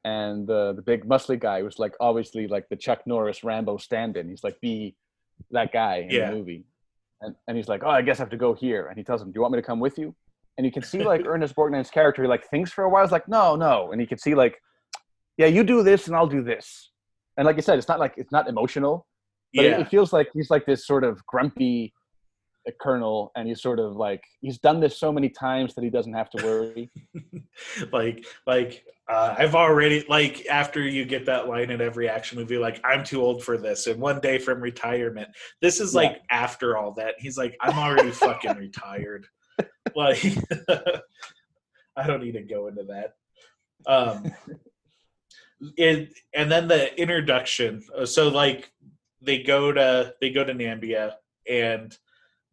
and the the big muscly guy was like obviously like the Chuck Norris Rambo stand-in. He's like be that guy in Yeah. the movie, and and he's like, "Oh, I guess I have to go here," and he tells him, "Do you want me to come with you?" And you can see like Ernest Borgnine's character, he like thinks for a while. He's like, "No, no," and you can see like, "Yeah, you do this, and I'll do this." And like you said, it's not like it's not emotional but it, it feels like he's like this sort of grumpy uh, colonel and he's sort of like he's done this so many times that he doesn't have to worry like like uh, I've already like after you get that line in every action movie, like I'm too old for this, and one day from retirement. This is Yeah. like after all that. He's like, I'm already fucking retired. Like I don't need to go into that. Um it and then the introduction. So like they go to they go to Namibia and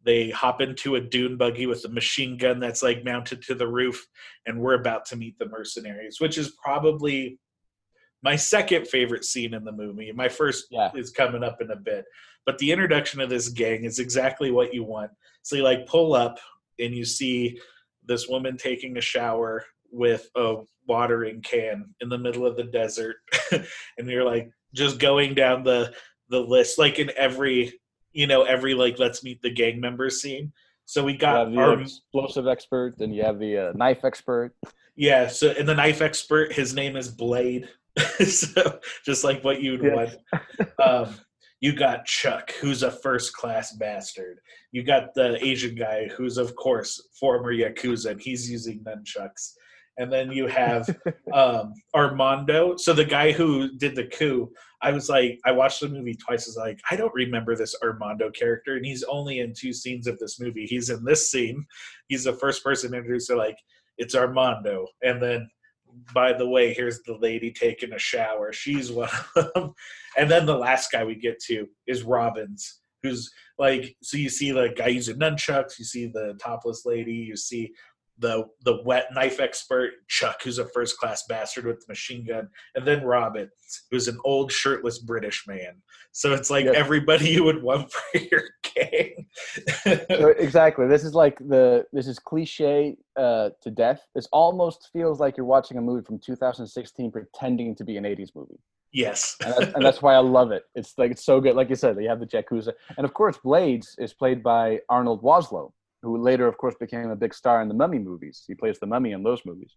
they hop into a dune buggy with a machine gun that's like mounted to the roof and we're about to meet the mercenaries, which is probably my second favorite scene in the movie. My first Yeah. is coming up in a bit, but the introduction of this gang is exactly what you want. So you like pull up and you see this woman taking a shower with a watering can in the middle of the desert, and you're like just going down the the list, like in every you know every like let's meet the gang members scene. So we got the our explosive expert and you have the uh, knife expert yeah, so and the knife expert, his name is Blade. so just like what you'd Yes. want. Um, you got Chuck, who's a first class bastard. You got the Asian guy, who's of course former Yakuza, and he's using nunchucks. And then you have um, Armando. So the guy who did the coup, I was like, I watched the movie twice. I was like, I don't remember this Armando character, and he's only in two scenes of this movie. He's in this scene. He's the first person introduced. So like, it's Armando, and then by the way, here's the lady taking a shower. She's one of them. And then the last guy we get to is Robbins, who's like, so you see the guy using nunchucks, you see the topless lady, you see the the wet knife expert Chuck, who's a first class bastard with the machine gun, and then Robbins, who's an old shirtless British man. So it's like Yes. everybody you would want for your gang. Exactly this is like the this is cliche uh, to death this almost feels like you're watching a movie from 2016 pretending to be an 80s movie yes. and that's, and that's why i love it it's like it's so good like you said you have the Yakuza. and of course blades is played by Arnold Vosloo who later of course became a big star in the mummy movies he plays the mummy in those movies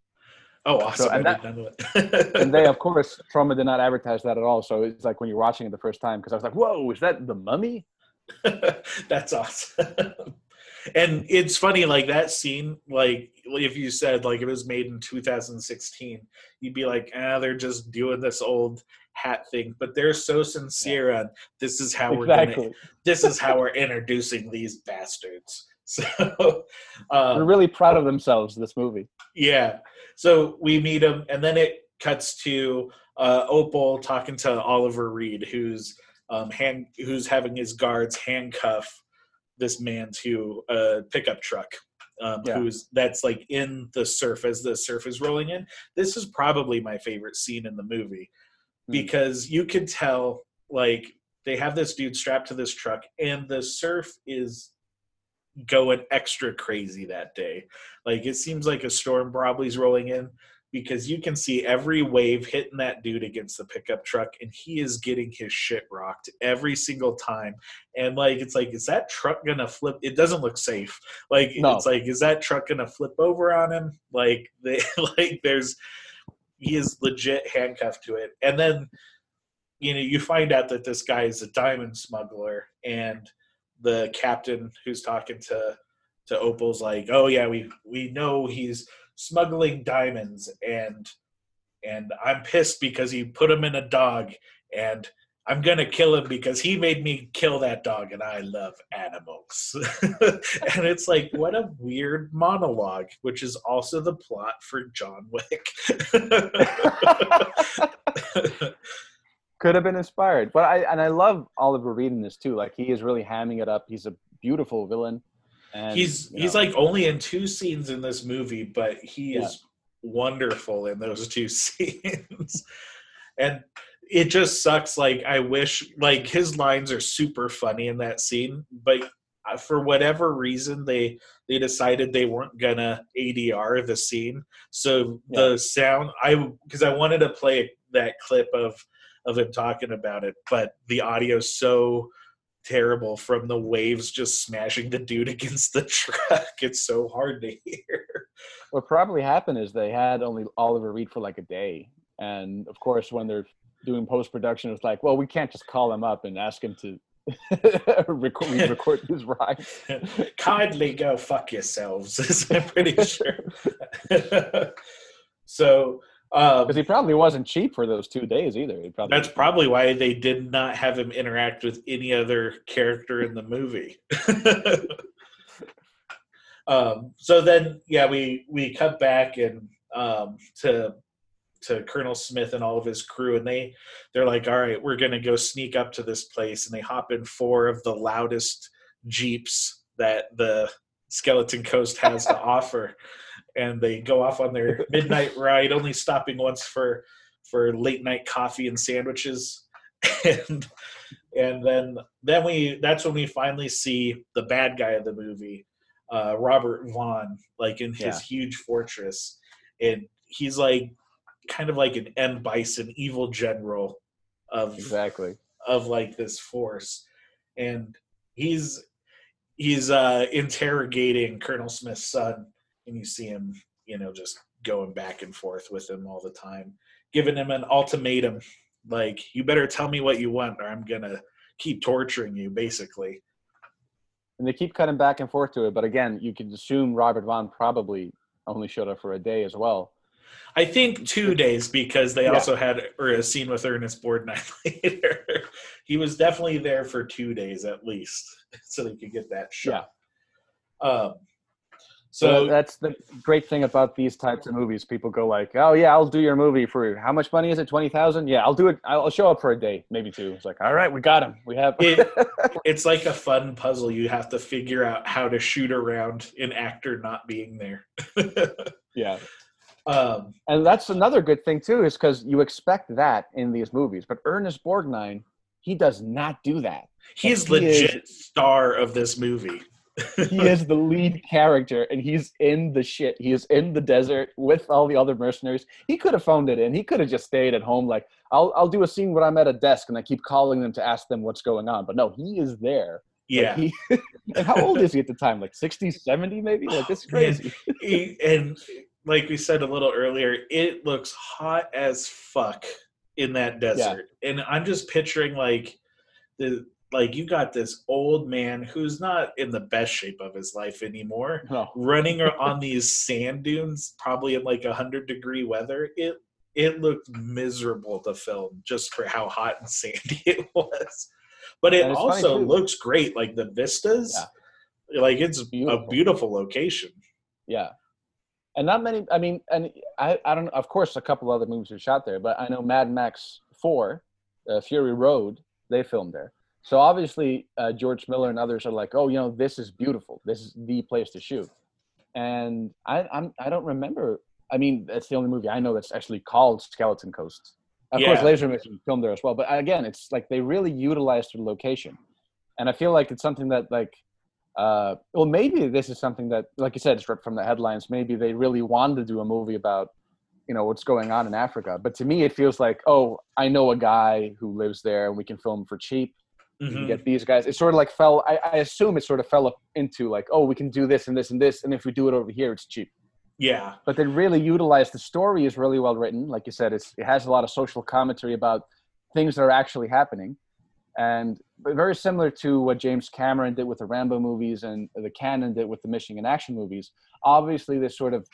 Oh, awesome. and that- didn't know it. and they of course Troma did not advertise that at all so it's like when you're watching it the first time because i was like whoa is that the mummy That's awesome. and it's funny like that scene like if you said like it was made in 2016 you'd be like ah they're just doing this old hat thing but they're so sincere on this is how we're exactly. gonna this is how we're introducing these bastards so They're um, really proud of themselves. This movie. yeah so we meet him and then it cuts to uh opal talking to oliver reed who's um hand who's having his guards handcuff this man to a pickup truck um, Yeah. who's that's like in the surf as the surf is rolling in this is probably my favorite scene in the movie Hmm. because you can tell like they have this dude strapped to this truck and the surf is going extra crazy that day. Like it seems like a storm probably's rolling in because you can see every wave hitting that dude against the pickup truck and he is getting his shit rocked every single time. And like it's like is that truck gonna flip? It doesn't look safe. Like No. it's like is that truck gonna flip over on him? Like they like there's he is legit handcuffed to it. And then you know you find out that this guy is a diamond smuggler and the captain who's talking to to opal's like oh yeah we we know he's smuggling diamonds and and i'm pissed because he put him in a dog and i'm gonna kill him because he made me kill that dog and i love animals. And it's like what a weird monologue which is also the plot for john wick Could have been inspired, but I and I love Oliver Reed in this too. Like he is really hamming it up. He's a beautiful villain. And, he's you he's like only in two scenes in this movie but he Yeah. is wonderful in those two scenes and it just sucks like i wish like his lines are super funny in that scene but uh, for whatever reason they they decided they weren't gonna adr the scene so the sound i because i wanted to play that clip of of him talking about it but the audio's so terrible from the waves just smashing the dude against the truck. It's so hard to hear. what probably happened is they had only Oliver Reed for like a day, and of course when they're doing post production, it's like, well, we can't just call him up and ask him to record, record his ride. Kindly go fuck yourselves, I'm pretty sure. so um, Because he probably wasn't cheap for those two days either. He probably that's probably why they did not have him interact with any other character in the movie. um, so then, yeah, we we cut back and um, to to Colonel Smith and all of his crew, and they they're like, "All right, we're gonna go sneak up to this place," and they hop in four of the loudest jeeps that the Skeleton Coast has to offer, and they go off on their midnight ride, only stopping once for for late night coffee and sandwiches, and and then then we that's when we finally see the bad guy of the movie, uh, Robert Vaughn, like in his Yeah. huge fortress, and he's like kind of like an M. Bison, evil general of exactly. of like this force. And he's he's uh interrogating colonel smith's son and you see him you know just going back and forth with him all the time giving him an ultimatum like you better tell me what you want or i'm gonna keep torturing you basically And they keep cutting back and forth to it, but again, you can assume Robert Vaughn probably only showed up for a day as well. i think two days because they Yeah. also had or a scene with ernest borgnine later he was definitely there for two days at least so they could get that shot Yeah. um So that's the great thing about these types of movies. People go like, "Oh yeah, I'll do your movie for how much money is it? Twenty thousand? Yeah, I'll do it. I'll show up for a day, maybe two. It's like, all right, we got him. We have. it, it's like a fun puzzle. You have to figure out how to shoot around an actor not being there. yeah, um, and that's another good thing too, is because you expect that in these movies, but Ernest Borgnine, he does not do that. he's He is- legit star of this movie. He is the lead character, and he's in the shit. He is in the desert with all the other mercenaries. He could have phoned it in. He could have just stayed at home, like, I'll I'll do a scene where I'm at a desk and I keep calling them to ask them what's going on. But no, he is there. Like, Yeah, he, and how old is he at the time? Like 60, 70 maybe? Like this is oh, Man, crazy. He- and like we said a little earlier, it looks hot as fuck in that desert. Yeah. And I'm just picturing like the like you got this old man who's not in the best shape of his life anymore, No. running on these sand dunes, probably in like a hundred degree weather. It it looked miserable to film just for how hot and sandy it was. But it And it's funny, also looks great, like the vistas. Like it's Beautiful. a beautiful location. Yeah. And not many, I mean, and I, I don't of course, a couple other movies are shot there, but I know Mad Max 4, uh, Fury Road, they filmed there. So obviously, uh, George Miller and others are like, oh, you know, this is beautiful. This is the place to shoot. And I, I'm, I don't remember. I mean, that's the only movie I know that's actually called Skeleton Coast. Of course, Yeah. Laser Mission filmed there as well. But again, it's like they really utilized the location. And I feel like it's something that, like, uh, well, maybe this is something that, like you said, it's ripped from the headlines. Maybe they really wanted to do a movie about, you know, what's going on in Africa. But to me, it feels like, oh, I know a guy who lives there, and we can film for cheap. We can Mhm. get these guys. It sort of like fell. I, I assume it sort of fell up into like, oh, we can do this and this and this, and if we do it over here, it's cheap. Yeah. But they really utilize the story is really well written. Like you said, it's it has a lot of social commentary about things that are actually happening, and very similar to what James Cameron did with the Rambo movies and the Cannon did with the Missing in Action movies. Obviously, they sort of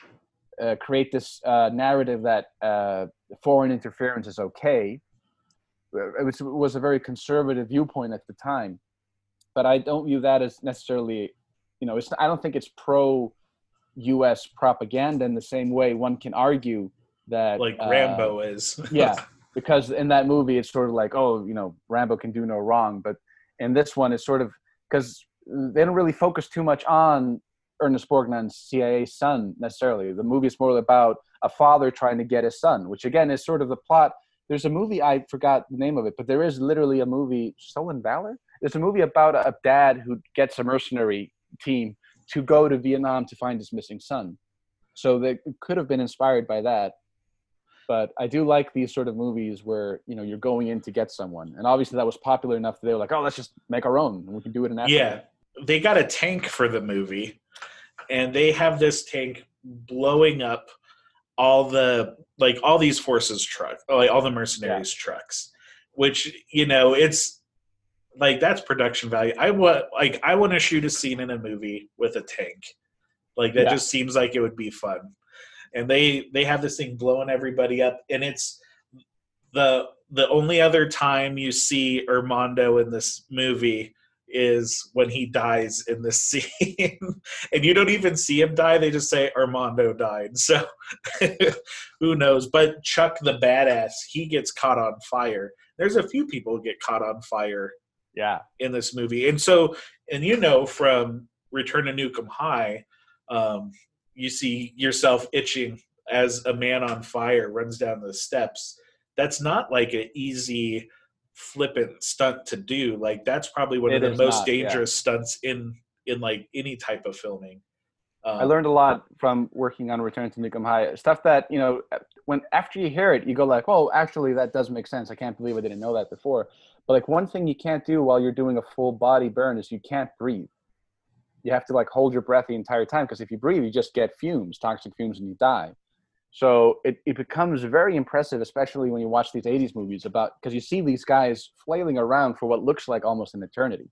uh, create this uh, narrative that uh, foreign interference is okay. It was, it was a very conservative viewpoint at the time, but I don't view that as necessarily, you know, it's I don't think it's pro U.S. propaganda in the same way one can argue that Like uh, Rambo is. yeah, because in that movie it's sort of like, oh, you know, Rambo can do no wrong, but in this one it's sort of because they don't really focus too much on Ernest Borgnine's CIA son necessarily. The movie is more about a father trying to get his son, which again is sort of the plot. There's a movie I forgot the name of it, but there is literally a movie, Stolen Valor. There's a movie about a dad who gets a mercenary team to go to Vietnam to find his missing son. So they could have been inspired by that. But I do like these sort of movies where you know you're going in to get someone, and obviously that was popular enough that they were like, "Oh, let's just make our own. and We can do it in Africa." Yeah, they got a tank for the movie, and they have this tank blowing up all the like all these forces truck, like all the mercenaries trucks, which you know it's like that's production value. I want like I want to shoot a scene in a movie with a tank, like that Yeah. just seems like it would be fun. And they they have this thing blowing everybody up, and it's the the only other time you see Armando in this movie is when he dies in this scene. And you don't even see him die they just say armando died so who knows? But chuck the badass he gets caught on fire. There's a few people who get caught on fire yeah, in this movie. And so and you know from return to Nuke 'Em high um, you see yourself itching as a man on fire runs down the steps. That's not like an easy flippant stunt to do like that's probably one It of the most not, yeah. dangerous stunts in in like any type of filming um, I learned a lot from working on Return to Nuke 'Em High. Stuff that you know, when after you hear it, you go like, "Oh, actually, that does make sense. I can't believe I didn't know that before." But like one thing you can't do while you're doing a full body burn is you can't breathe. You have to like hold your breath the entire time because if you breathe, you just get fumes, toxic fumes, and you die. So it, it becomes very impressive, especially when you watch these 80s movies about because you see these guys flailing around for what looks like almost an eternity.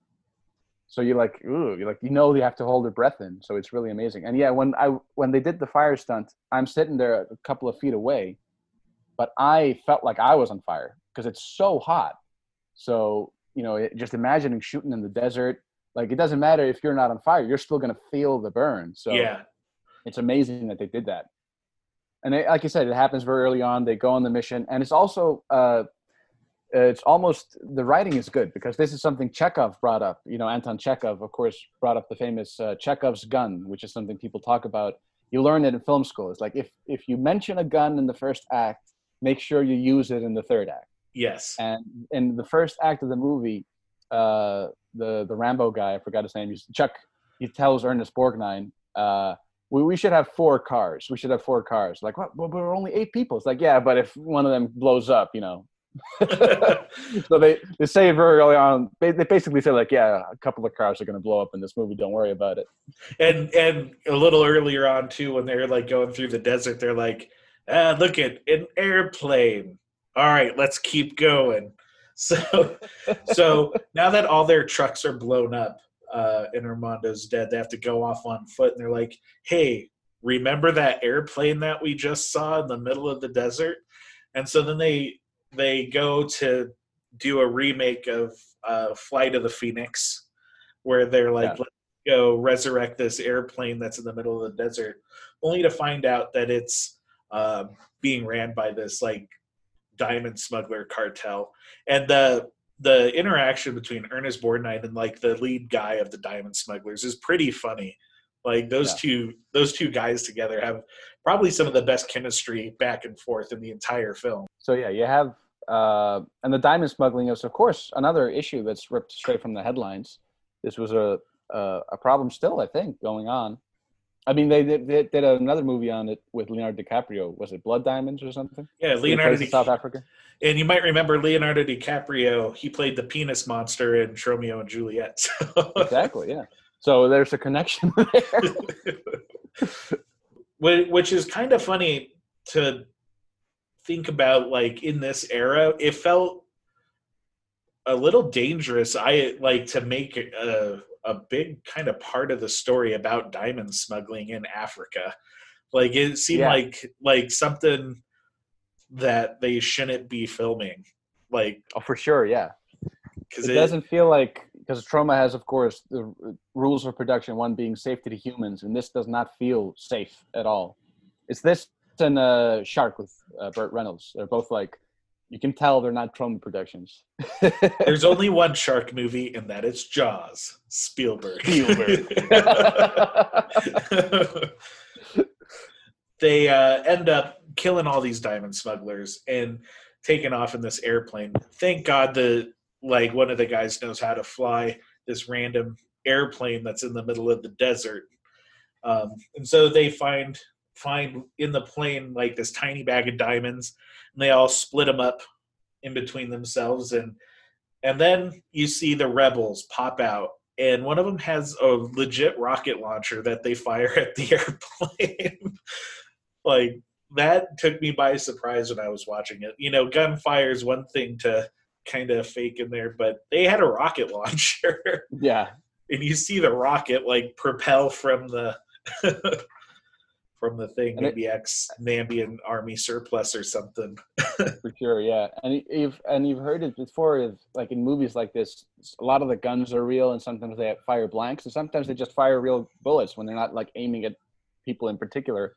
So you're like, ooh, you're like, you know, you have to hold your breath in. So it's really amazing. And yeah, when I when they did the fire stunt, I'm sitting there a couple of feet away, but I felt like I was on fire because it's so hot. So you know, it, just imagining shooting in the desert, like it doesn't matter if you're not on fire, you're still gonna feel the burn. So yeah it's amazing that they did that. And they, like you said, it happens very early on. They go on the mission, and it's also uh, it's almost the writing is good because this is something Chekhov brought up. You know, Anton Chekhov, of course, brought up the famous uh, Chekhov's gun, which is something people talk about. You learn it in film school. It's like if if you mention a gun in the first act, make sure you use it in the third act. yes And in the first act of the movie, uh, the the Rambo guy, I forgot his name, he's Chuck. He tells Ernest Borgnine, uh, we, "We should have four cars. We should have four cars." Like, what? But we're only eight people. It's like, yeah, but if one of them blows up, you know. so they, they say very early on. They, they basically say like, yeah, a couple of cars are going to blow up in this movie. Don't worry about it. and and a little earlier on too when they're like going through the desert they're like ah, look at an airplane all right let's keep going So, so now that all their trucks are blown up uh, and Armando's dead, they have to go off on foot, and they're like, "Hey, remember that airplane that we just saw in the middle of the desert?" And so then they they go to do a remake of uh, Flight of the Phoenix, where they're like, Yeah. "Let's go resurrect this airplane that's in the middle of the desert," only to find out that it's um, being ran by this like diamond smuggler cartel, and the the interaction between Ernest Borgnine and like the lead guy of the diamond smugglers is pretty funny. Like those Yeah. two those two guys together have probably some of the best chemistry back and forth in the entire film. So yeah, you have uh, and the diamond smuggling is of course another issue that's ripped straight from the headlines. This was a a, a problem still, I think, going on. I mean, they did, they did another movie on it with Leonardo DiCaprio. Was it Blood Diamonds or something? Yeah, Leonardo plays in Di- South Africa. and you might remember Leonardo DiCaprio. He played the penis monster in Romeo and Juliet. So- Exactly. Yeah. So there's a connection there. Which is kind of funny to think about like in this era it felt a little dangerous i like to make a, a big kind of part of the story about diamond smuggling in africa like it seemed Yeah. like like something that they shouldn't be filming like oh, for sure. Yeah. because it, doesn't feel like because Troma has of course the rules of production one being safety to humans and this does not feel safe at all it's this and uh shark with uh, burt reynolds they're both like you can tell they're not Troma productions there's only one shark movie and that is jaws spielberg Spielberg. they uh, end up killing all these diamond smugglers and taking off in this airplane. Thank God the like one of the guys knows how to fly this random airplane that's in the middle of the desert. Um, and so they find find in the plane like this tiny bag of diamonds, and they all split them up in between themselves, and and then you see the rebels pop out, and one of them has a legit rocket launcher that they fire at the airplane. like that took me by surprise when I was watching it. You know, gunfire is one thing to kind of fake in there, but they had a rocket launcher, yeah and you see the rocket like propel from the from the thing, And it- maybe ex Namibian army surplus or something. for sure yeah. And you've and you've heard it before of, like in movies like this a lot of the guns are real and sometimes they fire blanks and sometimes they just fire real bullets when they're not like aiming at people in particular.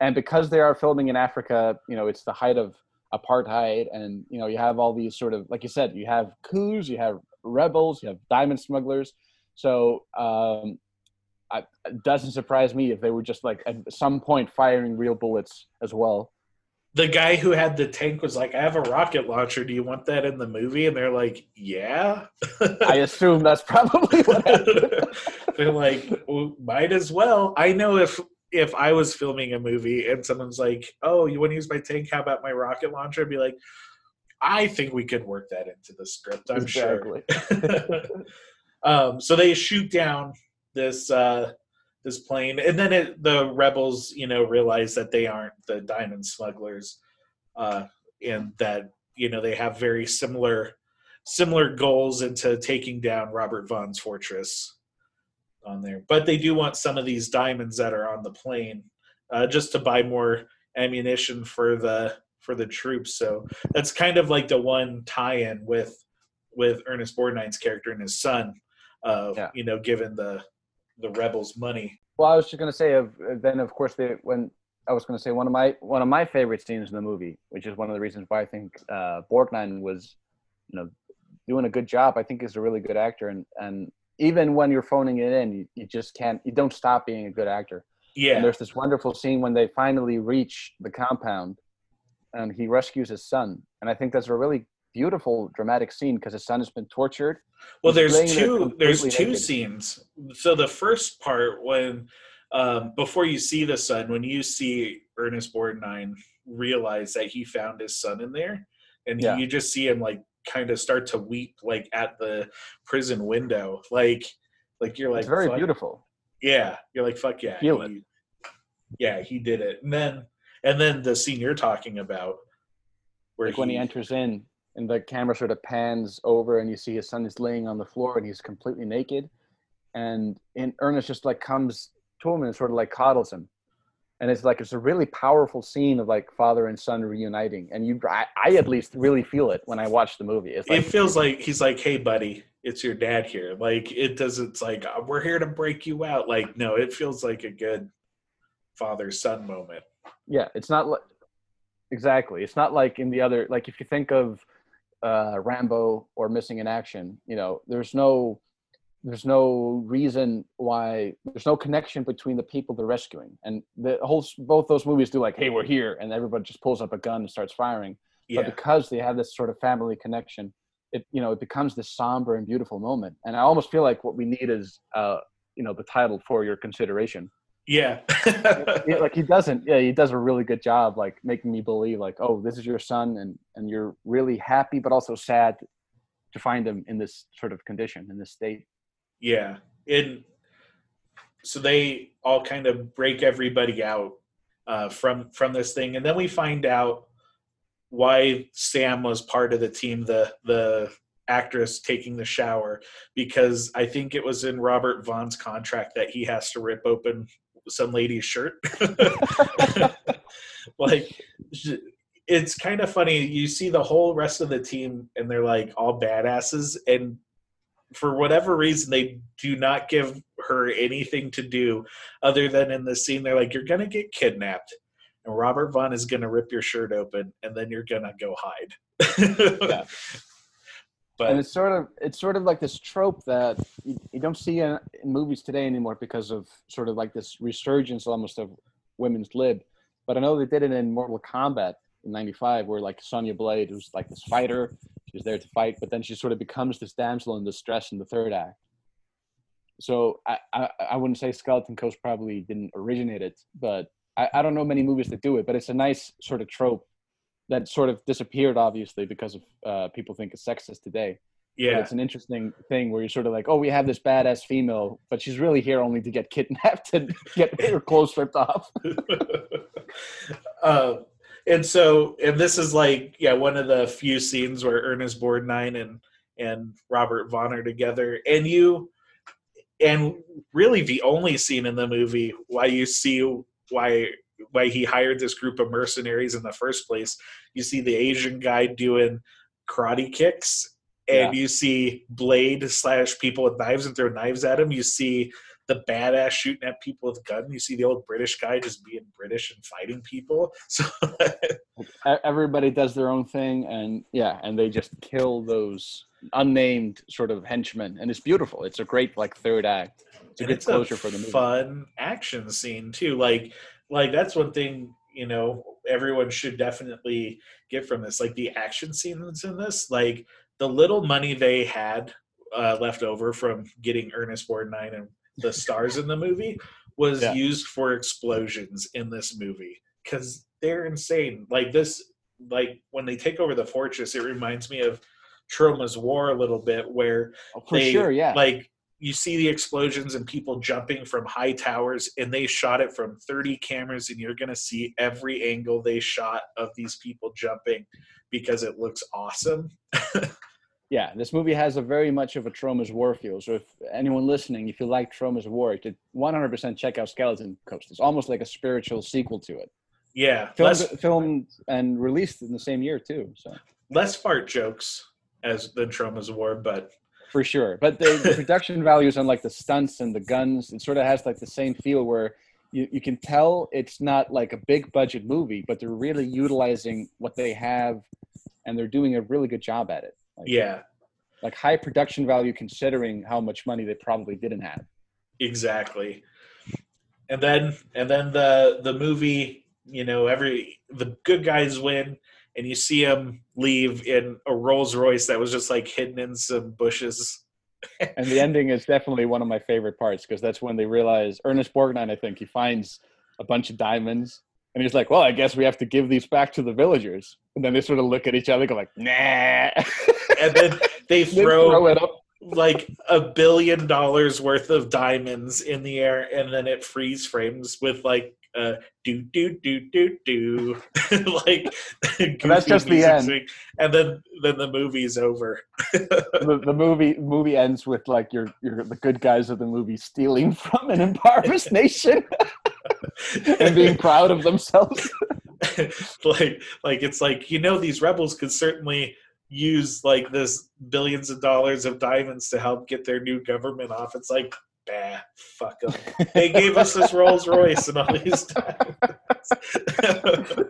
And because they are filming in africa you know it's the height of apartheid and you know you have all these sort of like you said you have coups you have rebels you have diamond smugglers. So um I, it doesn't surprise me if they were just like at some point firing real bullets as well the guy who had the tank was like, I have a rocket launcher. Do you want that in the movie? And they're like, Yeah. I assume that's probably what happened. they're like, well, might as well. I know if if I was filming a movie and someone's like, Oh, you want to use my tank? How about my rocket launcher? I'd be like, I think we could work that into the script. I'm sure. um, so they shoot down this uh, this plane, and then it, the rebels, you know, realize that they aren't the diamond smugglers, uh, and that you know they have very similar similar goals into taking down Robert Vaughn's fortress on there. But they do want some of these diamonds that are on the plane, uh, just to buy more ammunition for the for the troops. So that's kind of like the one tie-in with with Ernest Borgnine's character and his son. Uh, Yeah. You know, given the the rebels money. Well, I was just gonna say, of then of course they when I was gonna say one of my one of my favorite scenes in the movie, which is one of the reasons why I think uh, Borgnine was, you know, doing a good job. I think he's a really good actor, and and even when you're phoning it in, you, you just can't, you don't stop being a good actor. Yeah. And there's this wonderful scene when they finally reach the compound, and he rescues his son, and I think that's a really beautiful dramatic scene because his son has been tortured. Well, He's there's two. There's two naked. scenes. So the first part, when um, before you see the son, when you see Ernest Borgnine realize that he found his son in there, and Yeah. you just see him like kind of start to weep, like at the prison window, like like you're like it's very beautiful. Yeah, you're like fuck yeah, Feel he- Yeah, he did it, and then and then the scene you're talking about, where Like when he he enters in and the camera sort of pans over and you see his son is laying on the floor and he's completely naked and and ernest just like comes to him and sort of like coddles him and it's like it's a really powerful scene of like father and son reuniting and you i, I at least really feel it when i watch the movie it's like it feels like he's like, "Hey, buddy, it's your dad here." Like it doesn't. It's like "Uh, we're here to break you out. Like no, it feels like a good father son moment. yeah it's not like exactly it's not like in the other like if you think of uh rambo or missing in action you know there's no there's no reason why there's no connection between the people they're rescuing. And the whole both those movies do like hey we're here and everybody just pulls up a gun and starts firing. Yeah, but because they have this sort of family connection it you know it becomes this somber and beautiful moment. And i almost feel like what we need is uh you know the title for your consideration yeah, yeah, like he doesn't yeah he does a really good job like making me believe like oh this is your son and and you're really happy but also sad to find him in this sort of condition in this state yeah. And so they all kind of break everybody out uh, from from this thing, and then we find out why Sam was part of the team. The the actress taking the shower because I think it was in Robert Vaughn's contract that he has to rip open some lady's shirt. like it's kind of funny. You see the whole rest of the team and they're like all badasses and for whatever reason they do not give her anything to do other than in the scene they're like you're going to get kidnapped and Robert Vaughn is going to rip your shirt open and then you're going to go hide. Yeah. But and it's sort of it's sort of like this trope that you, you don't see in, in movies today anymore because of sort of like this resurgence almost of women's lib. But i know they did it in mortal kombat in 95 where like sonya blade was like this fighter she's there to fight but then she sort of becomes this damsel in distress in the third act. So i i, I wouldn't say skeleton coast probably didn't originate it but I, I don't know many movies that do it but it's a nice sort of trope that sort of disappeared obviously because of uh, people think it's sexist today. But yeah, it's an interesting thing where you're sort of like, oh, we have this badass female, but she's really here only to get kidnapped and get her clothes ripped off. uh, and so and this is like yeah one of the few scenes where Ernest Borgnine and and Robert Vaughn are together. And you and really the only scene in the movie why you see why why he hired this group of mercenaries in the first place you see the Asian guy doing karate kicks and you see Blade slash people with knives and throw knives at him you see the badass shooting at people with gun. You see the old British guy just being British and fighting people. So Everybody does their own thing, and yeah, and they just kill those unnamed sort of henchmen, and it's beautiful. It's a great like third act. It's a and good it's closure for the movie. fun action scene too. Like like that's one thing you know everyone should definitely get from this. Like the action scenes in this, like the little money they had uh, left over from getting Ernest Borgnine and the stars in the movie was Yeah. used for explosions in this movie because they're insane. Like this, like when they take over the fortress, it reminds me of Troma's War a little bit, where Oh, for they, sure, yeah. Like you see the explosions and people jumping from high towers, and they shot it from 30 cameras, and you're gonna see every angle they shot of these people jumping because it looks awesome. yeah, this movie has a very much of a Troma's War feel. So if anyone listening, if you like Troma's War, you should 100% check out Skeleton Coast. It's almost like a spiritual sequel to it. Yeah, Filmed, filmed and released in the same year too. So less fart jokes as than Troma's War, but for sure. But the, the production values on like the stunts and the guns, it sort of has like the same feel where you, you can tell it's not like a big budget movie, but they're really utilizing what they have and they're doing a really good job at it. Like, yeah, Like high production value considering how much money they probably didn't have. exactly. And then and then the the movie, you know, every the good guys win and you see him leave in a Rolls Royce that was just like hidden in some bushes. And the ending is definitely one of my favorite parts because that's when they realize Ernest Borgnine, I think, he finds a bunch of diamonds and he's like, Well, I guess we have to give these back to the villagers. And then they sort of look at each other, go like, nah. And then they throw, throw it up. like a billion dollars worth of diamonds in the air and then it freeze frames with like uh, do do do do do, like And that's just the end. and then then the movie's over. the, the movie movie ends with like your your the good guys of the movie stealing from an impoverished nation and being proud of themselves. like like it's like you know these rebels could certainly use like this billions of dollars of diamonds to help get their new government off. It's like bah, fuck them. They gave us this Rolls Royce and all these diamonds.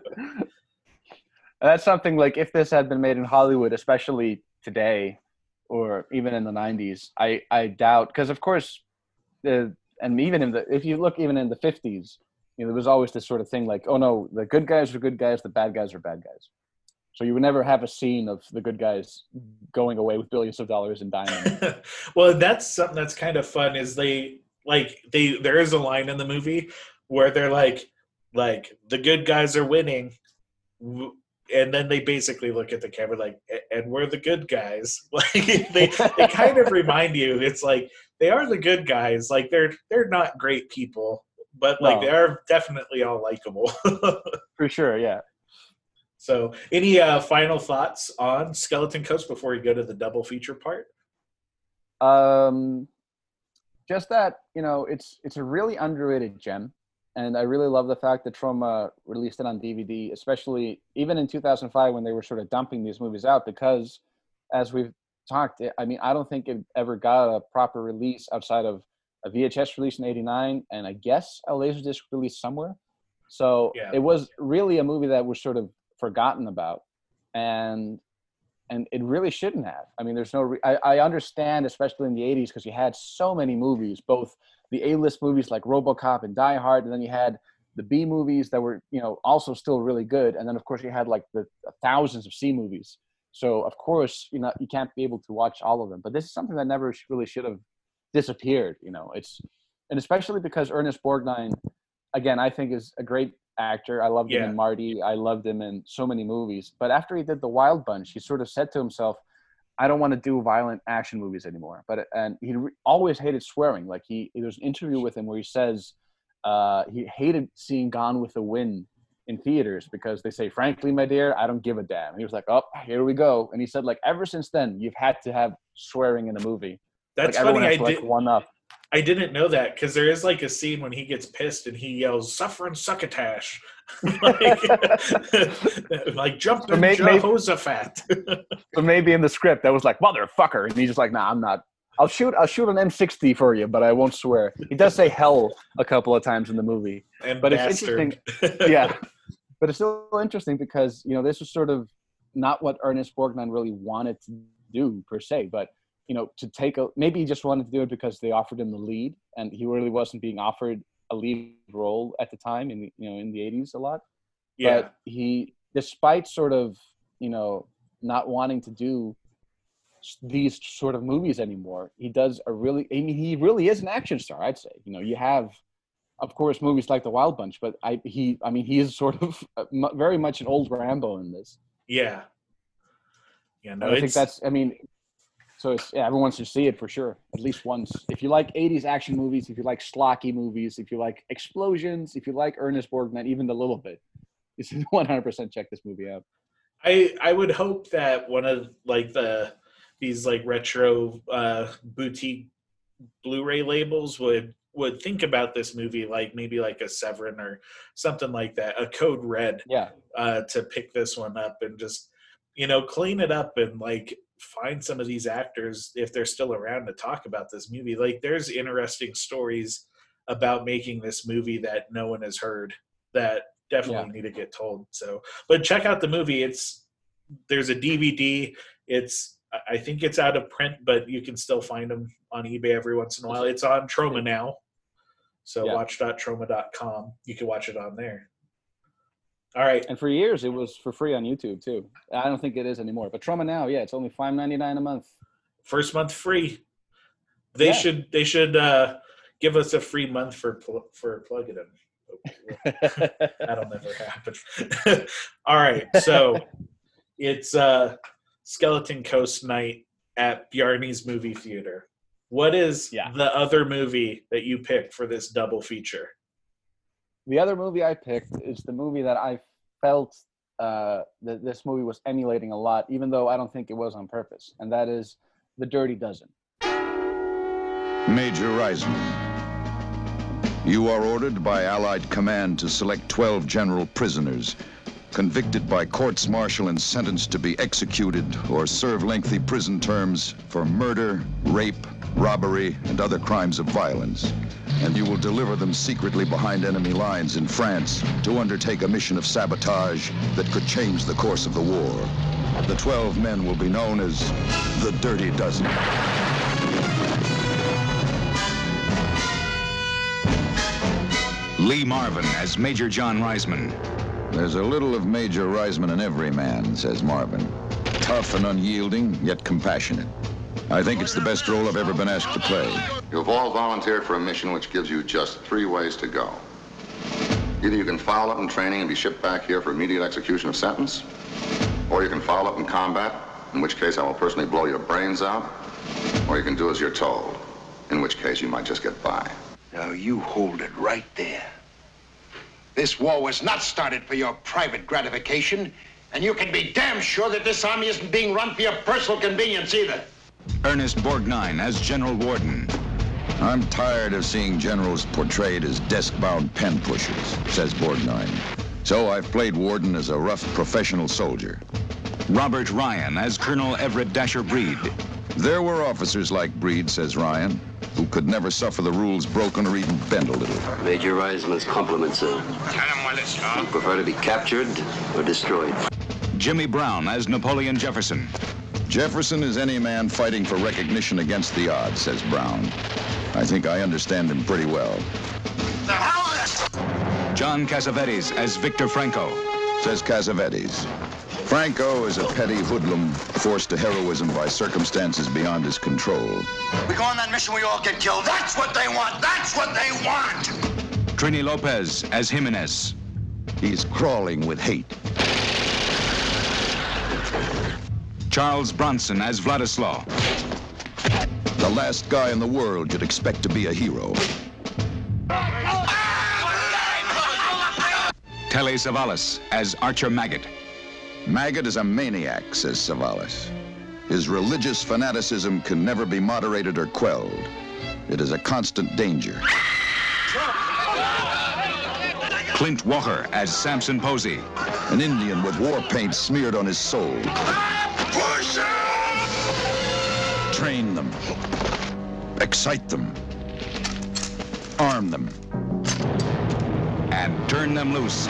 That's something like if this had been made in Hollywood, especially today or even in the 90s, I, I doubt because of course the and even in the if you look even in the 50s, you know, there was always this sort of thing like, oh no, the good guys are good guys, the bad guys are bad guys. So you would never have a scene of the good guys going away with billions of dollars in diamonds. well, that's something that's kind of fun. Is they like they there is a line in the movie where they're like like the good guys are winning, and then they basically look at the camera like, and we're the good guys. Like they they kind of remind you it's like they are the good guys. Like they're they're not great people, but like No. they are definitely all likable. For sure, yeah. So, any uh, final thoughts on Skeleton Coast before we go to the double feature part? Um, just that you know, it's it's a really underrated gem, and I really love the fact that Troma released it on DVD, especially even in 2005 when they were sort of dumping these movies out, because as we've talked, I mean, I don't think it ever got a proper release outside of a VHS release in '89, and I guess a Laserdisc release somewhere. So Yeah. it was really a movie that was sort of forgotten about, and and it really shouldn't have. I mean, there's no. Re- I, I understand, especially in the '80s, because you had so many movies, both the A-list movies like RoboCop and Die Hard, and then you had the B movies that were, you know, also still really good, and then of course you had like the uh, thousands of C movies. So of course, you know, you can't be able to watch all of them. But this is something that never really should have disappeared. You know, it's and especially because Ernest Borgnine, again, I think is a great actor. I loved him in Marty. I loved him in so many movies. But after he did The Wild Bunch, he sort of said to himself, "I don't want to do violent action movies anymore." But and he re- always hated swearing. Like he, there's an interview with him where he says uh, he hated seeing Gone with the Wind in theaters because they say, "Frankly, my dear, I don't give a damn." And he was like, "Oh, here we go." And he said, like, ever since then, you've had to have swearing in a movie. That's like, funny. I did. like, one up. I didn't know that because there is like a scene when he gets pissed and he yells "Suffering succotash," like, like jumping So may- may- Jehoshaphat. But maybe in the script that was like motherfucker, and he's just like, nah, I'm not. I'll shoot. I'll shoot an M60 for you, but I won't swear. He does say hell a couple of times in the movie, and but it's interesting. Yeah, but it's still interesting because you know this was sort of not what Ernest Borgnine really wanted to do per se, but you know to take a maybe he just wanted to do it because they offered him the lead, and he really wasn't being offered a lead role at the time in the, you know in the 80s a lot. Yeah, but he despite sort of you know not wanting to do these sort of movies anymore he does a really i mean he really is an action star i'd say. You know you have of course movies like the wild bunch but i he i mean he is sort of uh, very much an old rambo in this. Yeah, yeah. No, i think that's i mean so it's yeah, everyone should see it for sure at least once. If you like 80s action movies if you like schlocky movies if you like explosions if you like ernest borgnine even a little bit you should 100% check this movie out. I I would hope that one of like the these like retro uh, boutique Blu-ray labels would would think about this movie like maybe like a Severin or something like that, a Code Red, yeah. uh, to pick this one up and just you know clean it up and like find some of these actors if they're still around to talk about this movie. Like there's interesting stories about making this movie that no one has heard that definitely need to get told. So, but check out the movie. It's there's a DVD. It's I- I think it's out of print, but you can still find them on eBay every once in a while. It's on Troma now. So Yeah. watch.troma.com. You can watch it on there. All right. And for years, it was for free on YouTube too. I don't think it is anymore. But Troma now, yeah, it's only five ninety nine a month. First month free. They Yeah. should they should uh give us a free month for pl- for plugging them. That'll never happen. All right, so it's uh, Skeleton Coast night at Bjarni's movie theater. What is Yeah. the other movie that you picked for this double feature? The other movie I picked is the movie that I felt uh, that this movie was emulating a lot, even though I don't think it was on purpose, and that is The Dirty Dozen. Major Reisman. You are ordered by Allied command to select 12 general prisoners convicted by courts martial and sentenced to be executed or serve lengthy prison terms for murder, rape, robbery, and other crimes of violence. And you will deliver them secretly behind enemy lines in France to undertake a mission of sabotage that could change the course of the war. The 12 men will be known as the Dirty Dozen. Lee Marvin as Major John Reisman. There's a little of Major Reisman in every man, says Marvin. Tough and unyielding, yet compassionate. I think it's the best role I've ever been asked to play. You've all volunteered for a mission which gives you just three ways to go. Either you can foul up in training and be shipped back here for immediate execution of sentence, or you can foul up in combat, in which case I will personally blow your brains out, or you can do as you're told, in which case you might just get by. Now you hold it right there. This war was not started for your private gratification, and you can be damn sure that this army isn't being run for your personal convenience either. Ernest Borgnine as General Warden. I'm tired of seeing generals portrayed as desk-bound pen pushers, says Borgnine. So I've played Warden as a rough professional soldier. Robert Ryan as Colonel Everett Dasher Breed. There were officers like Breed, says Ryan, who could never suffer the rules broken or even bend a little. Major Reisman's compliments, sir. Tell him while it's You prefer to be captured or destroyed? Jimmy Brown as Napoleon Jefferson. Jefferson is any man fighting for recognition against the odds, says Brown. I think I understand him pretty well. The hell is John Cassavetes as Victor Franco. Says Cassavetes. Franco is a petty hoodlum forced to heroism by circumstances beyond his control. We go on that mission, we all get killed. That's what they want. That's what they want. Trini Lopez as Jimenez. He's crawling with hate. Charles Bronson as Wladislaw. The last guy in the world you'd expect to be a hero. Telly Savalas as Archer Maggot. Maggot is a maniac, says Savalas. His religious fanaticism can never be moderated or quelled. It is a constant danger. Clint Walker as Samson Posey. An Indian with war paint smeared on his soul. Train them. Excite them. Arm them. And turn them loose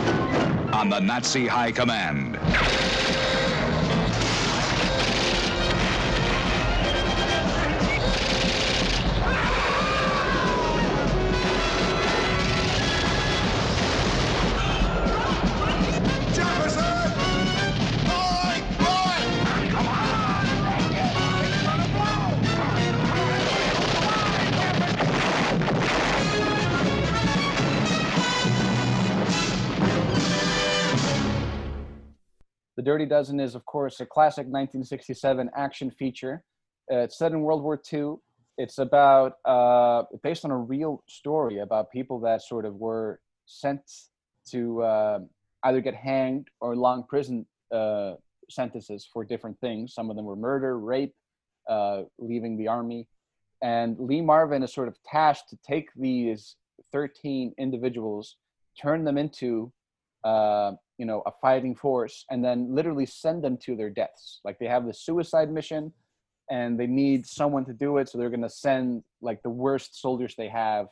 on the Nazi High Command. Dirty Dozen is, of course, a classic 1967 action feature. Uh, it's set in World War II. It's about uh, based on a real story about people that sort of were sent to uh, either get hanged or long prison uh, sentences for different things. Some of them were murder, rape, uh, leaving the army, and Lee Marvin is sort of tasked to take these 13 individuals, turn them into uh, you know a fighting force and then literally send them to their deaths. Like they have the suicide mission and they need someone to do it so they're going to send like the worst soldiers they have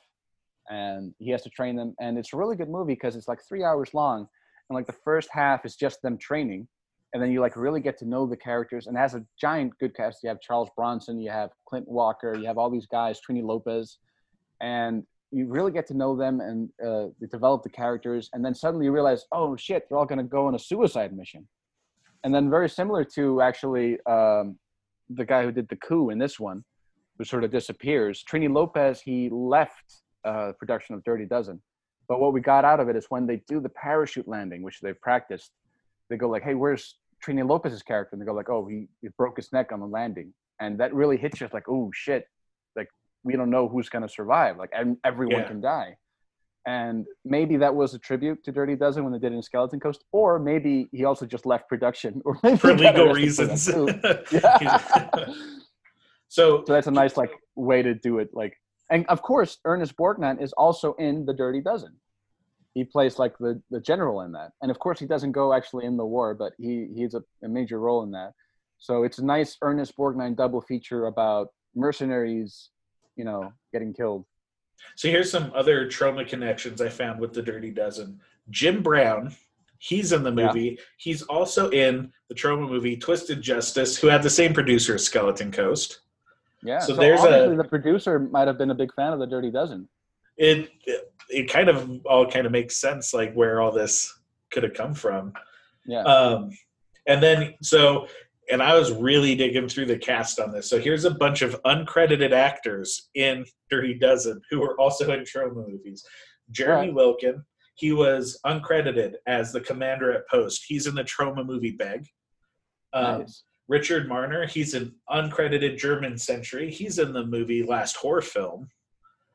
and he has to train them. And it's a really good movie because it's like three hours long and like the first half is just them training and then you like really get to know the characters. And has a giant good cast you have charles bronson you have clint walker you have all these guys trini lopez. And you really get to know them and uh, develop the characters and then suddenly you realize oh shit they're all going to go on a suicide mission. And then very similar to actually um, the guy who did the coup in this one who sort of disappears trini lopez he left uh, production of dirty dozen. But what we got out of it is when they do the parachute landing which they've practiced they go like hey where's trini lopez's character? And they go like oh he, he broke his neck on the landing. And that really hits you like oh shit we don't know who's going to survive like and everyone Yeah. can die and maybe that was a tribute to Dirty Dozen when they did it in Skeleton Coast, or maybe he also just left production, or maybe for legal reasons. Yeah. so, so that's a nice like way to do it. Like, and of course, Ernest Borgnine is also in the Dirty Dozen. He plays like the the general in that, and of course, he doesn't go actually in the war, but he he's a, a major role in that. So it's a nice Ernest Borgnine double feature about mercenaries, you know, getting killed. so here's some other Troma connections I found with the Dirty Dozen. Jim Brown, he's in the Yeah. movie. He's also in the Troma movie Twisted Justice, who had the same producer as Skeleton Coast. Yeah. So So, there's a- the producer might have been a big fan of the Dirty Dozen. It it, it kind of all kind of makes sense, like where all this could have come from. Yeah. Um, and then so, and I was really digging through the cast on this. So here's a bunch of uncredited actors in Dirty Dozen who were also in Troma movies. Jeremy Right. Wilkin, he was uncredited as the commander at Post. He's in the Troma movie Beg. Um, nice. Richard Marner, he's an uncredited German sentry. He's in the movie Last Horror Film.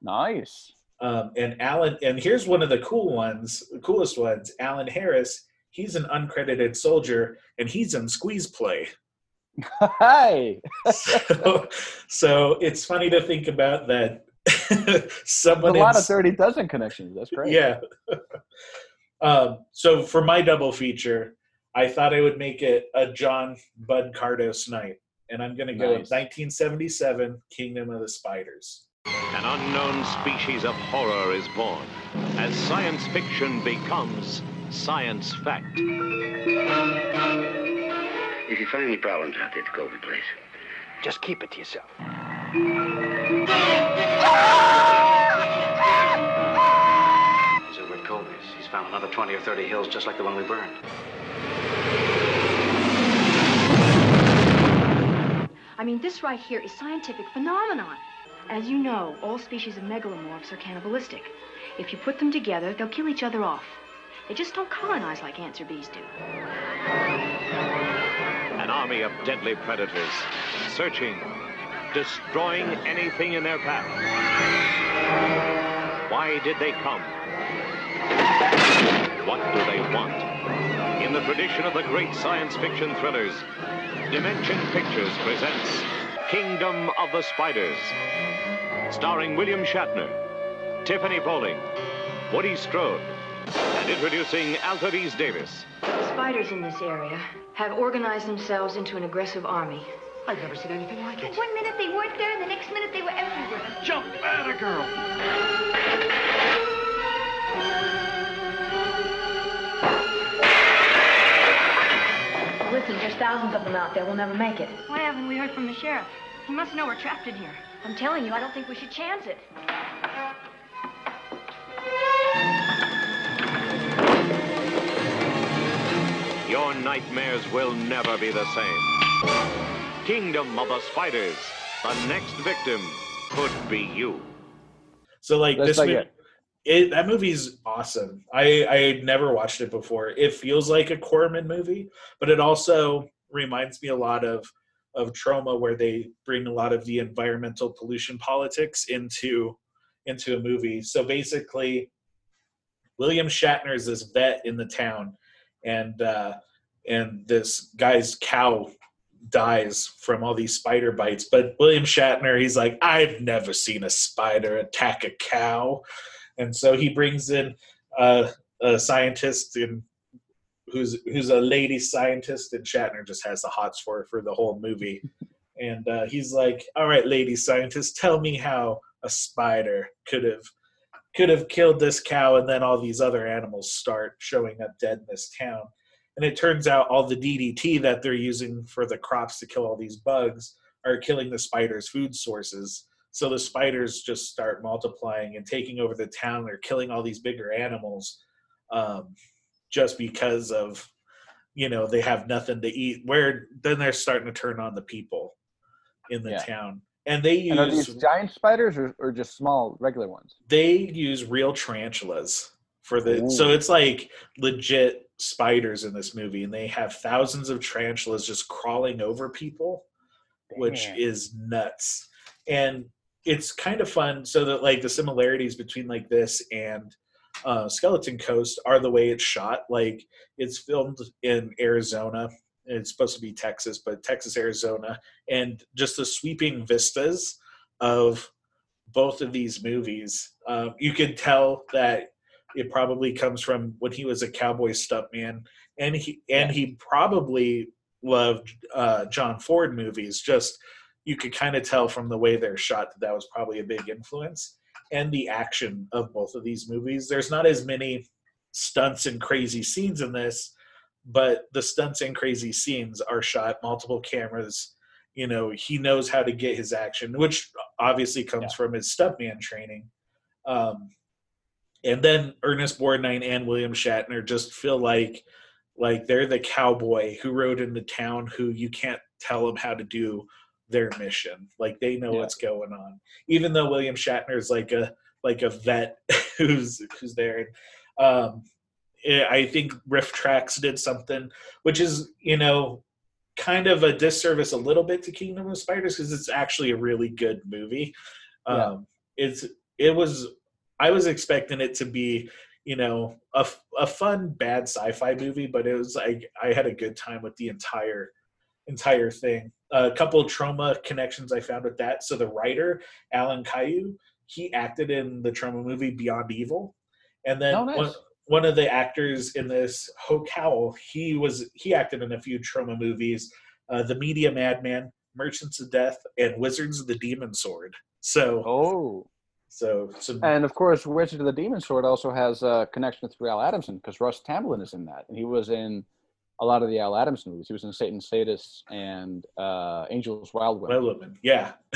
Nice. Um, and Alan, and here's one of the cool ones, the coolest ones. Alan Harris, he's an uncredited soldier, and he's in Squeeze Play. Hi. so, so it's funny to think about that. Someone a lot of Dirty Dozen connections. That's great. yeah. um, so for my double feature, I thought I would make it a John Bud Cardos night, and I'm going to go with Nice. 1977 Kingdom of the Spiders. An unknown species of horror is born as science fiction becomes science fact. If you find any problems out there at the Colby place, just keep it to yourself. He's over at Colby's. He's found another 20 or 30 hills just like the one we burned. I mean, this right here is scientific phenomenon. As you know, all species of megalomorphs are cannibalistic. If you put them together, they'll kill each other off. They just don't colonize like ants or bees do. An army of deadly predators, searching, destroying anything in their path. Why did they come? What do they want? In the tradition of the great science fiction thrillers, Dimension Pictures presents Kingdom of the Spiders, starring William Shatner, Tiffany Bolling, Woody Strode, and introducing Altovise Davis. The spiders in this area have organized themselves into an aggressive army. I've never seen anything like it. One minute they weren't there, and the next minute they were everywhere. Jump at a girl. Listen, there's thousands of them out there. We'll never make it. Why haven't we heard from the sheriff? He must know we're trapped in here. I'm telling you, I don't think we should chance it. Your nightmares will never be the same. Kingdom of the Spiders. The next victim could be you. So like That's this like movie, it. it, that movie's awesome. I I had never watched it before. It feels like a Corman movie, but it also reminds me a lot of of Troma where they bring a lot of the environmental pollution politics into into a movie. So basically William Shatner is this vet in the town and uh and this guy's cow dies from all these spider bites. But William Shatner, he's like, I've never seen a spider attack a cow, and so he brings in uh, a scientist in who's who's a lady scientist, and Shatner just has the hots for her for the whole movie. And uh, he's like, "All right, lady scientist, tell me how a spider could have could have killed this cow, and then all these other animals start showing up dead in this town." And it turns out all the DDT that they're using for the crops to kill all these bugs are killing the spiders' food sources. So the spiders just start multiplying and taking over the town. They're killing all these bigger animals um, just because of, you know, they have nothing to eat. Where then they're starting to turn on the people in the Yeah. town. And they And are use these giant spiders or, or just small regular ones? they use real tarantulas for the Ooh. so it's like legit spiders in this movie and they have thousands of tarantulas just crawling over people which is nuts and it's kind of fun so that like the similarities between like this and uh, Skeleton Coast are the way it's shot. Like it's filmed in Arizona. It's supposed to be Texas, but Texas, Arizona, and just the sweeping vistas of both of these movies. Um, you can tell that it probably comes from when he was a cowboy stuntman, and he and he probably loved uh, John Ford movies. Just you could kind of tell from the way they're shot that that was probably a big influence and the action of both of these movies. There's not as many stunts and crazy scenes in this, but the stunts and crazy scenes are shot multiple cameras. You know, he knows how to get his action, which obviously comes yeah. from his stuntman training. Um, and then Ernest Borgnine and William Shatner just feel like like they're the cowboy who rode into town who you can't tell them how to do their mission. Like they know yeah. what's going on. Even though William Shatner is like a like a vet who's who's there. Um, I think RiffTrax did something, which is you know kind of a disservice a little bit to Kingdom of Spiders because it's actually a really good movie. Yeah. Um, it's it was I was expecting it to be you know a, a fun bad sci-fi movie, but it was like I had a good time with the entire entire thing. A couple of Troma connections I found with that. So the writer Alan Caillou, he acted in the Troma movie Beyond Evil, and then oh, nice. one, one, of the actors in this, Hoke Howell, he was he acted in a few Troma movies, uh, The Media Madman, Merchants of Death, and Wizards of the Demon Sword. So oh. So, some, and of course, Wizards of the Demon Sword also has a connection with Al Adamson because Russ Tamblyn is in that, and he was in a lot of the Al Adams movies. He was in Satan Sadists and uh, Angels Wild Women. Wild Women, yeah.